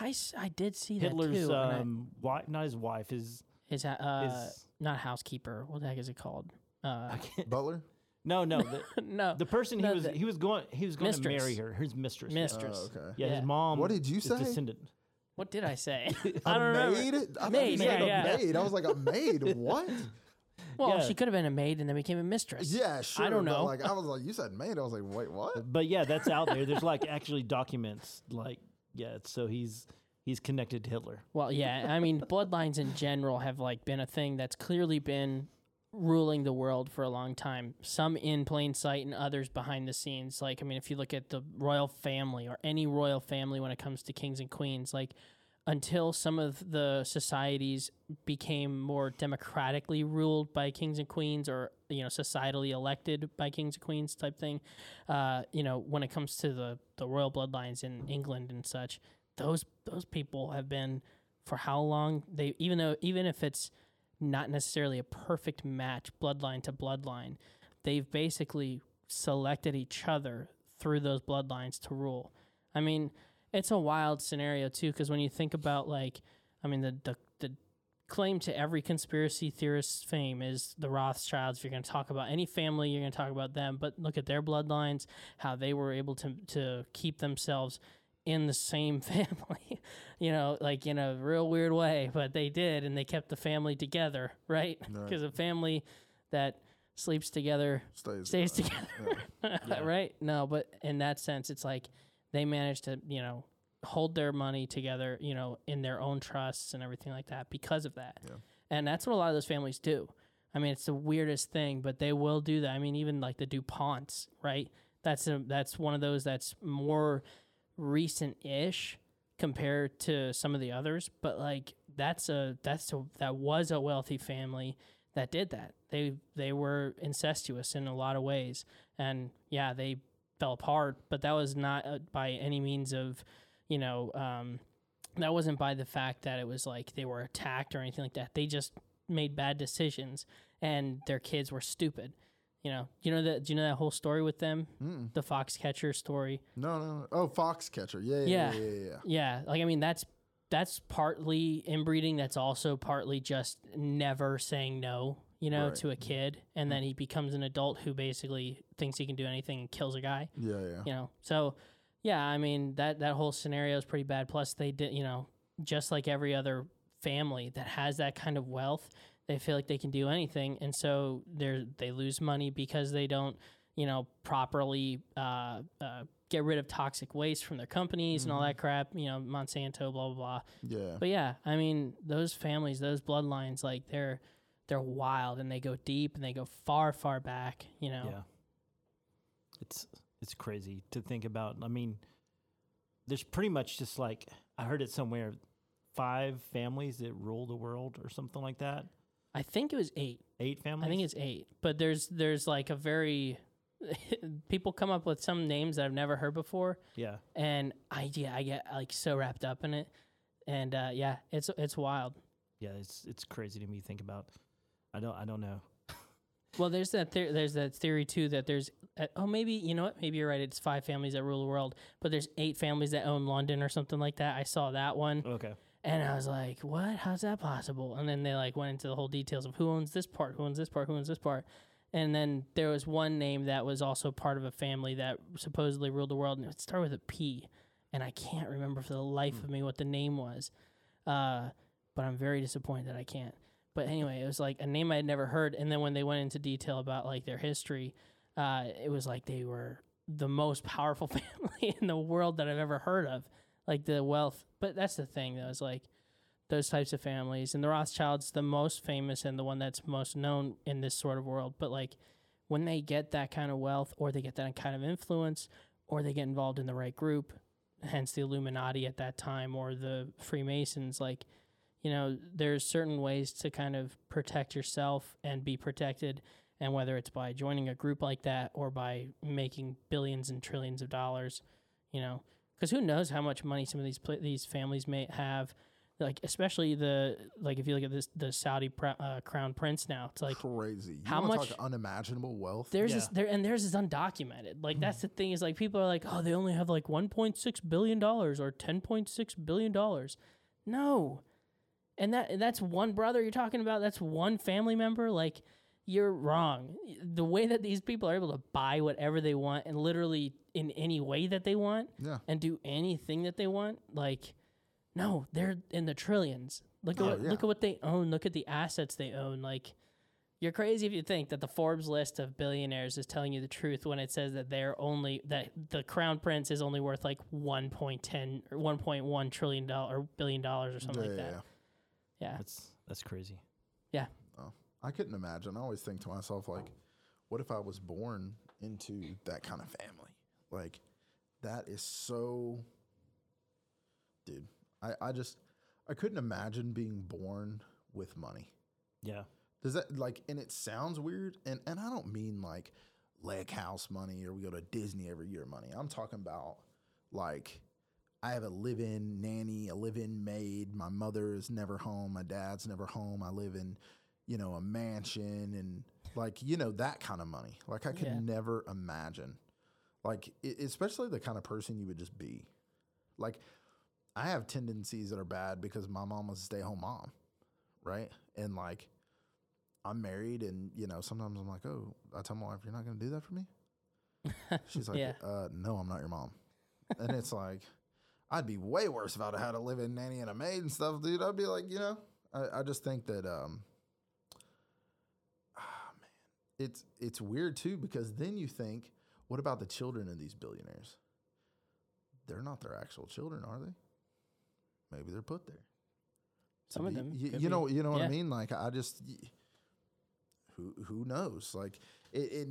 I, s- I did see that Hitler's too. and I- um, wife, not his wife, his his uh, his not housekeeper. What the heck is it called? Uh, Butler. no, no, the, no, the person he No, was the- he was going he was going to marry her, his mistress. yeah. mistress. Oh, okay. Yeah, Yeah. his mom. What did you is say? Descendant. What did I say? A I don't remember. maid? I thought Maid, you said yeah, a yeah. maid. I was like a maid. What? Well, Yeah. she could have been a maid and then became a mistress. Yeah, sure. I don't but, know. Like I was like, you said maid. I was like, wait, what? But yeah, that's out there. There's like actually documents. Like yeah, so he's he's connected to Hitler. Well, yeah. I mean, bloodlines in general have like been a thing that's clearly been ruling the world for a long time. Some in plain sight and others behind the scenes. Like, I mean, if you look at the royal family or any royal family when it comes to kings and queens, like until some of the societies became more democratically ruled by kings and queens or you know societally elected by kings and queens type thing uh, you know when it comes to the the royal bloodlines in england and such those those people have been for how long? They even though even if it's not necessarily a perfect match bloodline to bloodline they've basically selected each other through those bloodlines to rule. I mean it's a wild scenario too because when you think about like i mean the, the the claim to every conspiracy theorist's fame is the Rothschilds. If you're going to talk about any family, you're going to talk about them. But look at their bloodlines, how they were able to to keep themselves in the same family, you know, like in a real weird way, but they did, and they kept the family together, right? Right. Because a family that sleeps together Stays, stays together, yeah. right? No, but in that sense, it's like they managed to, you know, hold their money together, you know, in their own trusts and everything like that because of that. Yeah. And that's what a lot of those families do. I mean, it's the weirdest thing, but they will do that. I mean, even like the DuPonts, right? That's a, that's one of those that's more recent-ish compared to some of the others, but like that's a that's a that was a wealthy family that did that. They they were incestuous in a lot of ways, and yeah, they fell apart. But that was not uh, by any means of, you know, um, that wasn't by the fact that it was like they were attacked or anything like that. They just made bad decisions, and their kids were stupid. You know, you know that. Do you know that whole story with them, Mm-mm. the Foxcatcher story? No, no, no. Oh, Foxcatcher. Yeah, Yeah. yeah, yeah. yeah, yeah. Yeah, like I mean, that's that's partly inbreeding. That's also partly just never saying no, you know, Right. to a kid, and then he becomes an adult who basically thinks he can do anything and kills a guy. Yeah, yeah. You know, so yeah, I mean that that whole scenario is pretty bad. Plus, they did, you know, just like every other family that has that kind of wealth, they feel like they can do anything, and so they they lose money because they don't, you know, properly uh, uh, get rid of toxic waste from their companies and all that crap. You know, Monsanto, blah blah blah. Yeah. But yeah, I mean, those families, those bloodlines, like they're they're wild and they go deep and they go far, far back. You know. Yeah. It's it's crazy to think about. I mean, there's pretty much just like I heard it somewhere, five families that rule the world or something like that. I think it was eight. Eight families. I think it's eight, but there's there's like a very people come up with some names that I've never heard before, yeah. and I yeah I get like so wrapped up in it, and uh, yeah, it's it's wild. Yeah, it's it's crazy to me to think about. I don't I don't know. Well, there's that theor- there's that theory too that there's uh, oh maybe you know what maybe you're right it's five families that rule the world, but there's eight families that own London or something like that. I saw that one, Okay. and I was like, what? How's that possible? And then they like went into the whole details of who owns this part, who owns this part, who owns this part. And then there was one name that was also part of a family that supposedly ruled the world, and it started with a P. And I can't remember for the life of me what the name was. Uh, but I'm very disappointed that I can't. But anyway, it was like a name I had never heard. And then when they went into detail about like their history, uh, it was like they were the most powerful family in the world that I've ever heard of. Like the wealth. But that's the thing, though, is like those types of families. And the Rothschilds, the most famous and the one that's most known in this sort of world. But like when they get that kind of wealth or they get that kind of influence or they get involved in the right group, hence the Illuminati at that time or the Freemasons, like, you know, there's certain ways to kind of protect yourself and be protected. And whether it's by joining a group like that or by making billions and trillions of dollars, you know, because who knows how much money some of these pla these families may have like especially the like if you look at this the Saudi pr- uh, crown prince now it's like Crazy. You how much- talk unimaginable wealth? there's Yeah. this there and theirs is undocumented like that's the thing is like people are like oh they only have like 1.6 billion dollars or 10.6 billion dollars no and that that's one brother you're talking about? That's one family member? Like you're wrong. The way that these people are able to buy whatever they want and literally in any way that they want Yeah. and do anything that they want like no they're in the trillions. Look at Oh, what, yeah. look at what they own. Look at the assets they own. Like you're crazy if you think that the Forbes list of billionaires is telling you the truth when it says that they're only that the crown prince is only worth like 1.10 or 1.1 trillion dollar or billion dollars or something yeah, like yeah, that. Yeah. Yeah. That's that's crazy. Yeah. Oh, I couldn't imagine. I always think to myself, like, what if I was born into that kind of family? Like, that is so. Dude, I, I just, I couldn't imagine being born with money. Yeah. Does that, like, and it sounds weird. And, and I don't mean like leg house money or we go to Disney every year money. I'm talking about like, I have a live in nanny, a live in maid. My mother is never home. My dad's never home. I live in, you know, a mansion and like, you know, that kind of money. Like, I could Yeah. never imagine. Like, e- especially the kind of person you would just be. Like, I have tendencies that are bad because my mom was a stay home mom, right? And like, I'm married, and you know, sometimes I'm like, oh, I tell my wife, you're not going to do that for me. She's like, Yeah. uh, no, I'm not your mom. and it's like, I'd be way worse if I'd had to live in nanny and a maid and stuff, dude. I'd be like, you know, I, I just think that, um, ah, man, it's it's weird too because then you think, what about the children of these billionaires? They're not their actual children, are they? Maybe they're put there. Some of them You, you know, you know what I mean? Like, I just, who who knows? Like, it, it.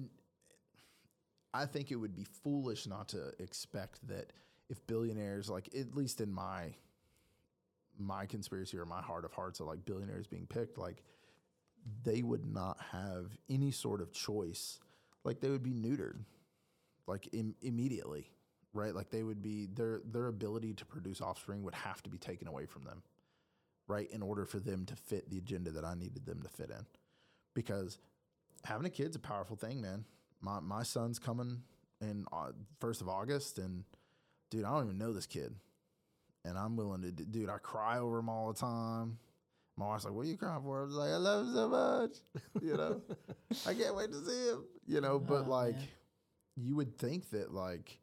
I think it would be foolish not to expect that if billionaires, like at least in my my conspiracy or my heart of hearts of like billionaires being picked, like they would not have any sort of choice. Like they would be neutered, like Im- immediately, right? Like they would be their their ability to produce offspring would have to be taken away from them, right? In order for them to fit the agenda that I needed them to fit in, because having a kid's a powerful thing, man. My my son's coming in uh, first of August, and dude, I don't even know this kid, and I'm willing to, dude. I cry over him all the time. My wife's like, "What are you crying for?" I was like, "I love him so much," you know. I can't wait to see him, you know. But Oh, like, man. you would think that like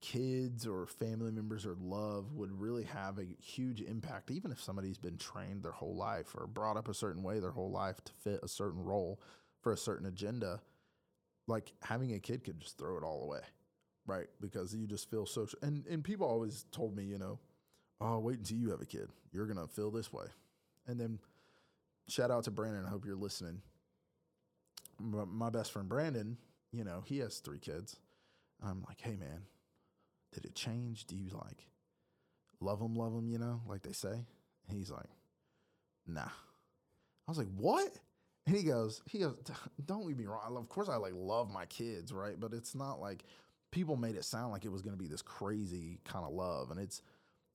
kids or family members or love would really have a huge impact, even if somebody's been trained their whole life or brought up a certain way their whole life to fit a certain role for a certain agenda. Like having a kid could just throw it all away, right? Because you just feel so. And and people always told me, you know, oh, wait until you have a kid, you're gonna feel this way. And then shout out to Brandon. I hope you're listening. My, my best friend Brandon, you know, he has three kids. I'm like, hey man, did it change? Do you like love them, love them, you know, like they say? And he's like, nah. I was like, what? And he goes, he goes, don't get me wrong. Of course, I like love my kids, right? But it's not like people made it sound like it was going to be this crazy kind of love, and it's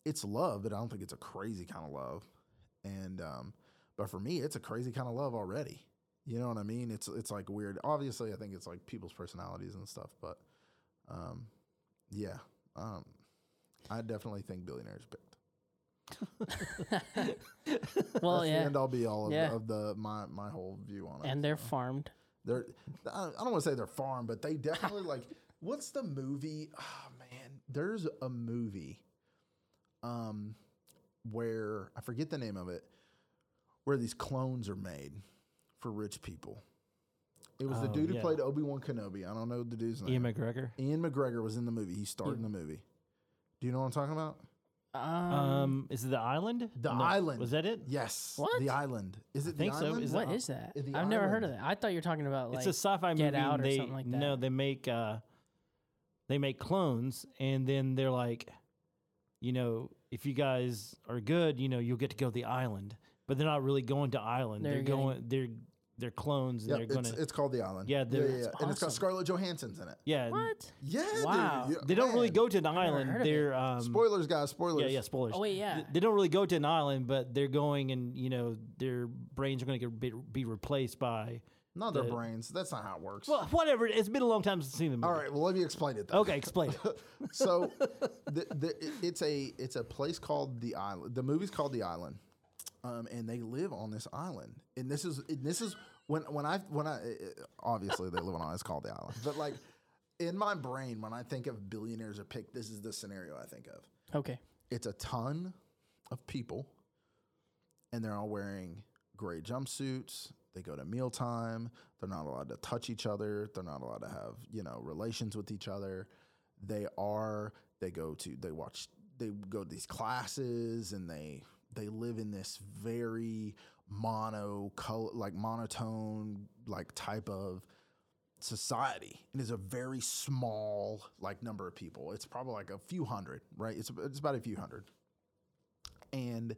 it's love, but I don't think it's a crazy kind of love. And um, but for me, it's a crazy kind of love already. You know what I mean? It's it's like weird. Obviously, I think it's like people's personalities and stuff, but um, yeah, um, I definitely think billionaires picked. well, yeah, and I'll be all of, Yeah. the, of the my my whole view on it. and they're so. farmed. They're I I don't want to say they're farmed, but they definitely like what's the movie? Oh man, there's a movie um where I forget the name of it where these clones are made for rich people. It was the Oh, dude who played Obi-Wan Kenobi. I don't know the dude's name. Ian McGregor. Ian McGregor was in the movie. He starred in the movie. Do you know what I'm talking about? Um, Um, is it the island? The No, Island. Was that it? Yes. What? The Island. Is it think the so. island? Is what it- is that? The I've never heard of that. I thought you were talking about like it's a sci-fi Get movie. Out or they, something like that. No, they make uh, they make clones, and then they're like, you know, if you guys are good, you know, you'll get to go to the island. But they're not really going to island. They're They're, getting- going. They're they're clones. and Yep, they're going it's, to. it's called The Island. Yeah, yeah, they're- yeah, yeah. That's And it's got awesome. Scarlett Johansson's in it. Yeah, what? Yeah, Wow. Yeah, they don't really man. go to an never island. of. They're um, Spoilers, guys. Spoilers. Yeah, yeah, spoilers. Oh wait, yeah. Th- They don't really go to an island, but they're going, and you know, their brains are going to get be, be replaced by. Not their The- brains. That's not how it works. Well, whatever. It's been a long time since I've seen the movie. All right. Well, let me explain it. Then. Okay, explain it. so, the, the, it's a it's a place called the island. The movie's called the island, um, and they live on this island. And this is and this is when when I when I obviously they live on an island. It's called the island, but like in my brain when I think of billionaires are picked, this is the scenario I think of. Okay. it's a ton of people and they're all wearing gray jumpsuits they go to mealtime they're not allowed to touch each other they're not allowed to have you know relations with each other. They are they go to they watch they go to these classes and they they live in this very mono color like monotone like type of society. And it's a very small like number of people. It's probably like a few hundred right? It's, it's about a few hundred. And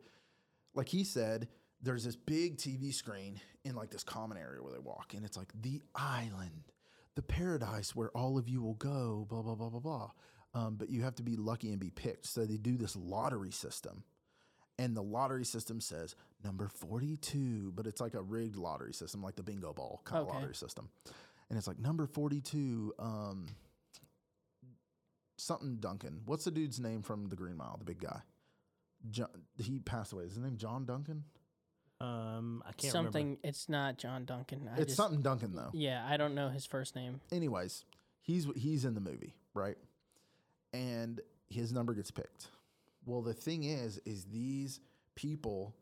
like he said there's this big tv screen in like this common area where they walk and it's like the island the paradise where all of you will go blah blah blah blah blah. Um, but you have to be lucky and be picked. So they do this lottery system and the lottery system says number 42 but it's like a rigged lottery system like the bingo ball kind Okay. of lottery system. And it's like number 42 um something duncan. What's the dude's name from the green mile the big guy? John, he passed away. Is his name john duncan Um, I can't Something. remember. It's not John Duncan. I it's just, something Duncan though. Yeah, I don't know his first name. Anyways, he's he's in the movie, right? And his number gets picked. Well, the thing is, is these people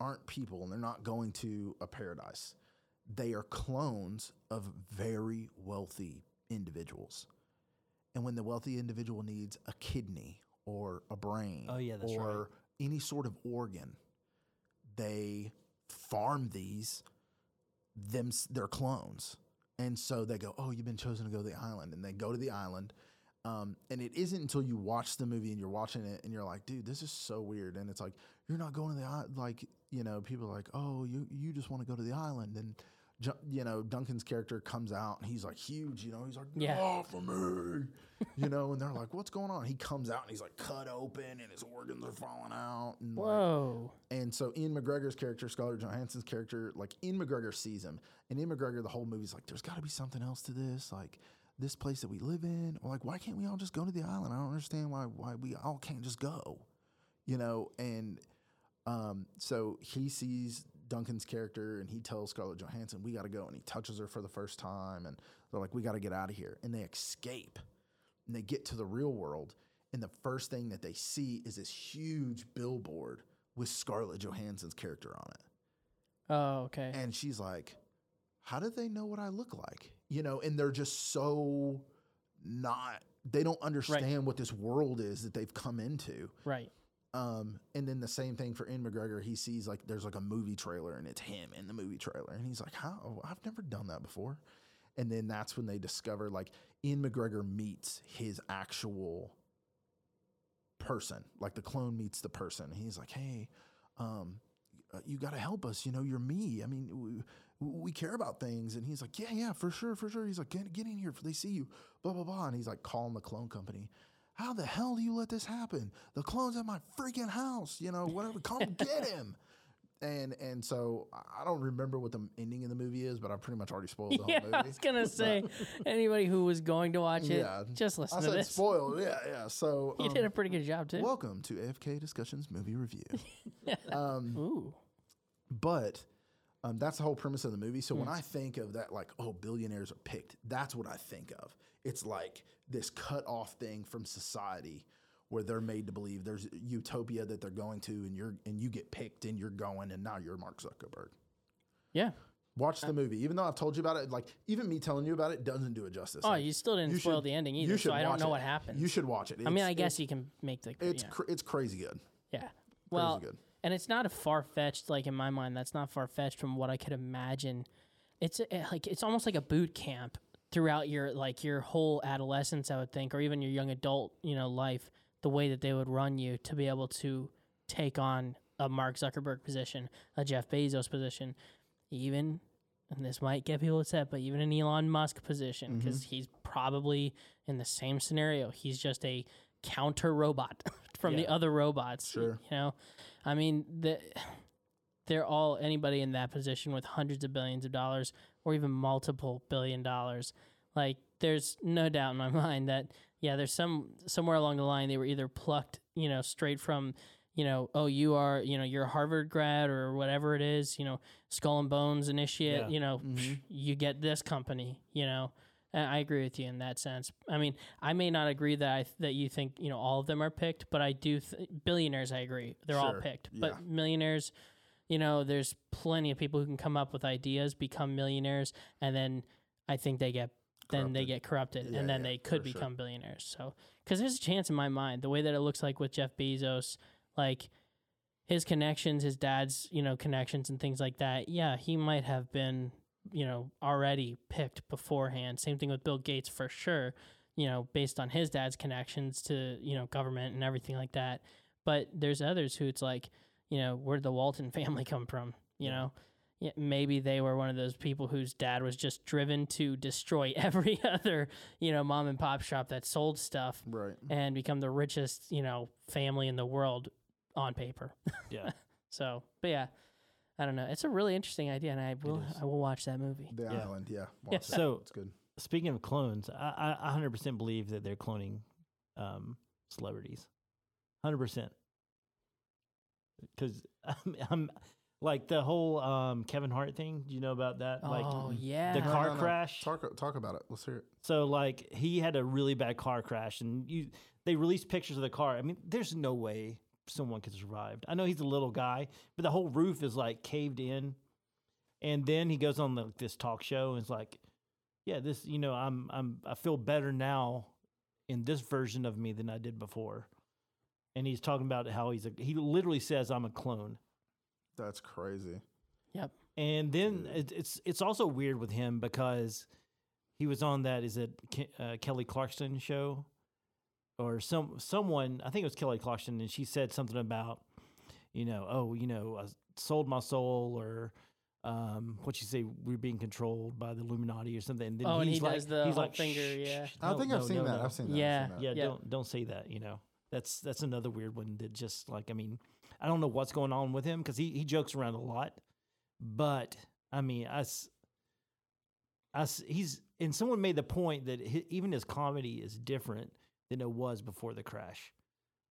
aren't people, and they're not going to a paradise. They are clones of very wealthy individuals. And when the wealthy individual needs a kidney or a brain Oh, yeah, that's right. or any sort of organ, they farm these them their clones. And so they go, "Oh, you've been chosen to go to the island." And they go to the island. Um, and it isn't until you watch the movie and you're watching it and you're like, "Dude, this is so weird." And it's like, "You're not going to the island." Like, you know, people are like, "Oh, you you just want to go to the island." And you know, Duncan's character comes out and he's like huge, you know, he's like, Yeah. "Oh, for me," you know, and they're like, "What's going on?" He comes out and he's like cut open and his organs are falling out. And like, Whoa. and so Ian McGregor's character, Scarlett Johansson's character, like Ian McGregor sees him, and Ian McGregor, the whole movie's like, "There's got to be something else to this, like this place that we live in, like why can't we all just go to the island? I don't understand why why we all can't just go, you know." And um, so he sees Duncan's character, and he tells Scarlett Johansson, "We got to go," and he touches her for the first time, and they're like, "We got to get out of here," and they escape, and they get to the real world, and the first thing that they see is this huge billboard with Scarlett Johansson's character on it. Oh, okay. And she's like, How do they know what I look like? You know, and they're just so not, they don't understand what this world is that they've come into. right. Um, and then the same thing for Ian McGregor. He sees like there's like a movie trailer and it's him in the movie trailer. And he's like, How? I've never done that before. And then that's when they discover like Ian McGregor meets his actual person, like the clone meets the person. He's like, Hey, um, you got to help us. You know, you're me. I mean, we, we care about things. And he's like, Yeah, yeah, for sure, for sure. He's like, Get, get in here. They see you, blah, blah, blah. And he's like, calling the clone company. How the hell do you let this happen? The clone's at my freaking house, you know, whatever. Come get him. And and so I don't remember what the ending of the movie is, but I pretty much already spoiled the Yeah, whole movie. I was gonna say anybody who was going to watch it, Yeah. just listen I to said this. spoiled. Yeah, yeah. So You um, did a pretty good job too. welcome to AFK Discussions movie review. um, Ooh. but um, that's the whole premise of the movie. So Hmm. when I think of that, like, oh, billionaires are picked, that's what I think of. It's like this cut off thing from society where they're made to believe there's utopia that they're going to, and you're and you get picked and you're going, and now you're Mark Zuckerberg. Yeah. Watch the movie, even though I've told you about it. Like even me telling you about it doesn't do it justice. Oh, Like, you still didn't you spoil should- the ending you either, so should I don't watch know it. what happens. You should watch it. I mean, It's- I guess you can make the. it's yeah. cr- it's crazy good. yeah. Well, good. and it's not a far fetched. Like in my mind, that's not far fetched from what I could imagine. It's a, like it's almost like a boot camp throughout your like your whole adolescence, I would think, or even your young adult, you know, life. The way that they would run you to be able to take on a Mark Zuckerberg position, a Jeff Bezos position, even, and this might get people upset, but even an Elon Musk position, Mm-hmm. because he's probably in the same scenario. He's just a counter robot from the other robots. Sure. You know, I mean, the, they're all anybody in that position with hundreds of billions of dollars or even multiple billion dollars. Like, there's no doubt in my mind that yeah, there's some somewhere along the line they were either plucked, you know, straight from, you know, oh, you are, you know, you're a Harvard grad or whatever it is, you know, Skull and Bones initiate, Yeah. you know, mm-hmm. psh, you get this company, you know. And I agree with you in that sense. I mean, I may not agree that I that you think you know all of them are picked, but I do th- billionaires. I agree, they're all picked. Yeah. But millionaires, you know, there's plenty of people who can come up with ideas, become millionaires, and then I think they get then they get corrupted, Yeah, and then yeah, they could for sure. become billionaires. So, because there's a chance in my mind, the way that it looks like with Jeff Bezos, like his connections, his dad's, you know, connections and things like that. Yeah, he might have been, you know, already picked beforehand. Same thing with Bill Gates for sure, you know, based on his dad's connections to, you know, government and everything like that. But there's others who it's like, you know, where'd the Walton family come from? You know, yeah, maybe they were one of those people whose dad was just driven to destroy every other, you know, mom and pop shop that sold stuff Right. and become the richest, you know, family in the world on paper. Yeah. So, but yeah, I don't know. It's a really interesting idea, and I will. I will watch that movie. The Yeah. island. Yeah. Yeah. Watch that. So- it's good. Speaking of clones, I, I 100% believe that they're cloning um, celebrities. 100%. Because I'm, I'm Like the whole um, Kevin Hart thing. Do you know about that? like oh yeah. the No, car no, no. crash. Talk talk about it. Let's hear it. So like he had a really bad car crash, and you they released pictures of the car. I mean, there's no way someone could survive. I know he's a little guy, but the whole roof is like caved in. And then he goes on the, this talk show and is like, "Yeah, this you know I'm I'm I feel better now in this version of me than I did before." And he's talking about how he's a he literally says I'm a clone. That's crazy. Yep. And then it, it's it's also weird with him because he was on that is it Ke- uh, Kelly Clarkson show or some someone I think it was Kelly Clarkson and she said something about you know oh you know I sold my soul or um what you say we're being controlled by the Illuminati or something. And then Oh, and he like, does the he's like, finger, yeah. shh, I no, think I've seen no, that. no." I've seen that. Yeah. I've seen that. Yeah, Yep. don't don't say that. You know, that's that's another weird one that just like I mean, I don't know what's going on with him because he he jokes around a lot, but I mean, us, us, he's and someone made the point that hi even his comedy is different than it was before the crash.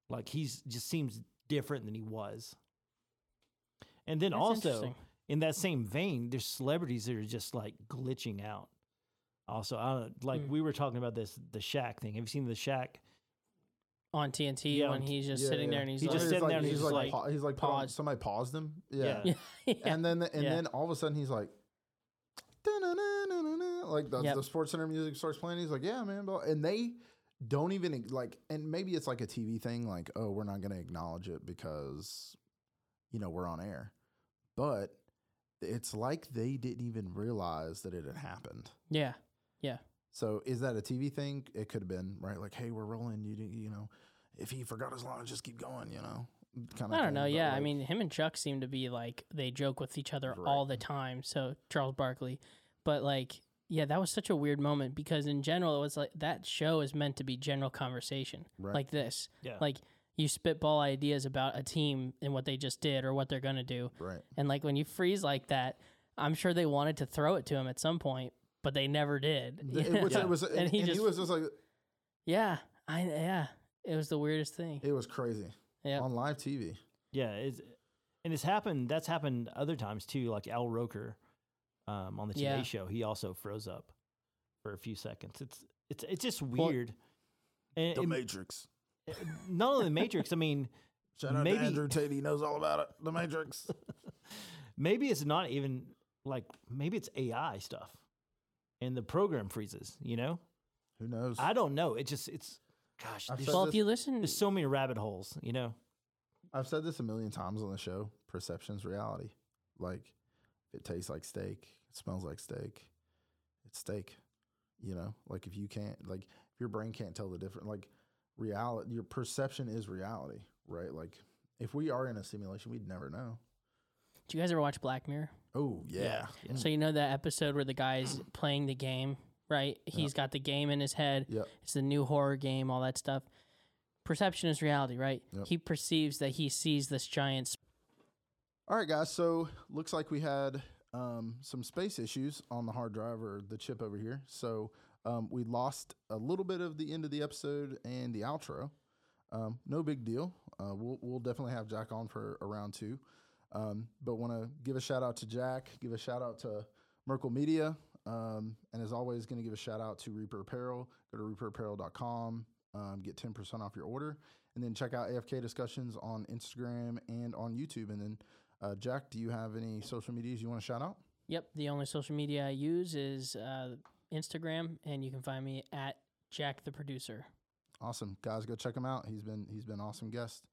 Like he's just seems different than he was. And then That's also in that same vein, there's celebrities that are just like glitching out. Also, I don't like Mm. we were talking about this the Shaq thing. Have you seen the Shaq? On TNT Yeah, when on he's just Yeah, sitting yeah. there and he's He like, just sitting like, there and he's, he's like, pa- he's like put on- paused. somebody paused him. Yeah. Yeah. yeah, yeah. And then and Yeah. then all of a sudden he's like "Da-na-na-na-na-na," like the, Yep. the sports center music starts playing. He's like, "Yeah, man," blah. and they don't even like. And maybe it's like a TV thing, like, "Oh, we're not going to acknowledge it because you know we're on air," but it's like they didn't even realize that it had happened. yeah. Yeah, So is that a TV thing? It could have been right. Like, hey, we're rolling. You you know, if he forgot his line, just keep going. You know, kind of I don't know. Yeah, I mean, him and Chuck seem to be like they joke with each other all the time. So Charles Barkley, but like, yeah, that was such a weird moment because in general, it was like that show is meant to be general conversation, Right. like this. Yeah. Like you spitball ideas about a team and what they just did or what they're gonna do, right. and like when you freeze like that, I'm sure they wanted to throw it to him at some point, but they never did. It, which Yeah. it was, and, And he and he was just like, yeah, I yeah, it was the weirdest thing. it was crazy Yeah, on live TV. Yeah, it's, and it's happened. That's happened other times too. Like Al Roker um, on the Today Yeah. Show, he also froze up for a few seconds. It's it's it's just Well, weird. and The it- Matrix. not only the Matrix. I mean, Shout out maybe- to Andrew Tate. He knows all about it. The Matrix. maybe it's not even like maybe it's AI stuff, and the program freezes. You know, Who knows? I don't know. It just it's gosh. I've There's, said well, this- if you listen, there's so many rabbit holes. You know. I've said this a million times on the show. Perception's reality. Like, if it tastes like steak, it smells like steak. It's steak. You know, like if you can't, like, if your brain can't tell the difference, like, reality, your perception is reality, right? Like, if we are in a simulation, we'd never know. do you guys ever watch Black Mirror? Oh yeah, Yeah. So you know that episode where the guy's playing the game, right? He's got the game in his head. Yep. It's the new horror game, all that stuff. Perception is reality, right? Yep. He perceives that he sees this giant. sp- All right, guys. So looks like we had um, some space issues on the hard drive or the chip over here. So um, we lost a little bit of the end of the episode and the outro. Um, no big deal. Uh, we'll we'll definitely have Jack on for a round two. Um, but want to give a shout out to Jack. Give a shout out to Merkel Media. Um, and as always, going to give a shout out to Reaper Apparel. Go to reaperapparel.com. Um, get 10% off your order. And then check out AFK discussions on Instagram and on YouTube. And then uh, Jack, do you have any social medias you want to shout out? Yep. The only social media I use is uh, Instagram, and you can find me at Jack the Producer. Awesome, guys, go check him out. He's been he's been awesome guest.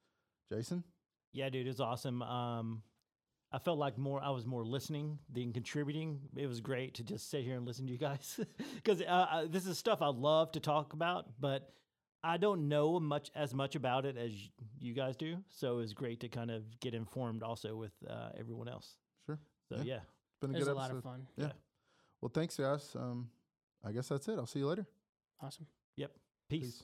Jason, Yeah, dude, it's awesome. Um, I felt like more. I was more listening than contributing. It was great to just sit here and listen to you guys because uh, uh, this is stuff I love to talk about, but I don't know much as much about it as you guys do. So it was great to kind of get informed also with uh, everyone else. sure, So Yeah. yeah, it's been a It was good a lot episode. of fun. Yeah. Well, thanks, guys. Um, I guess that's it. I'll see you later. Awesome. yep. Peace.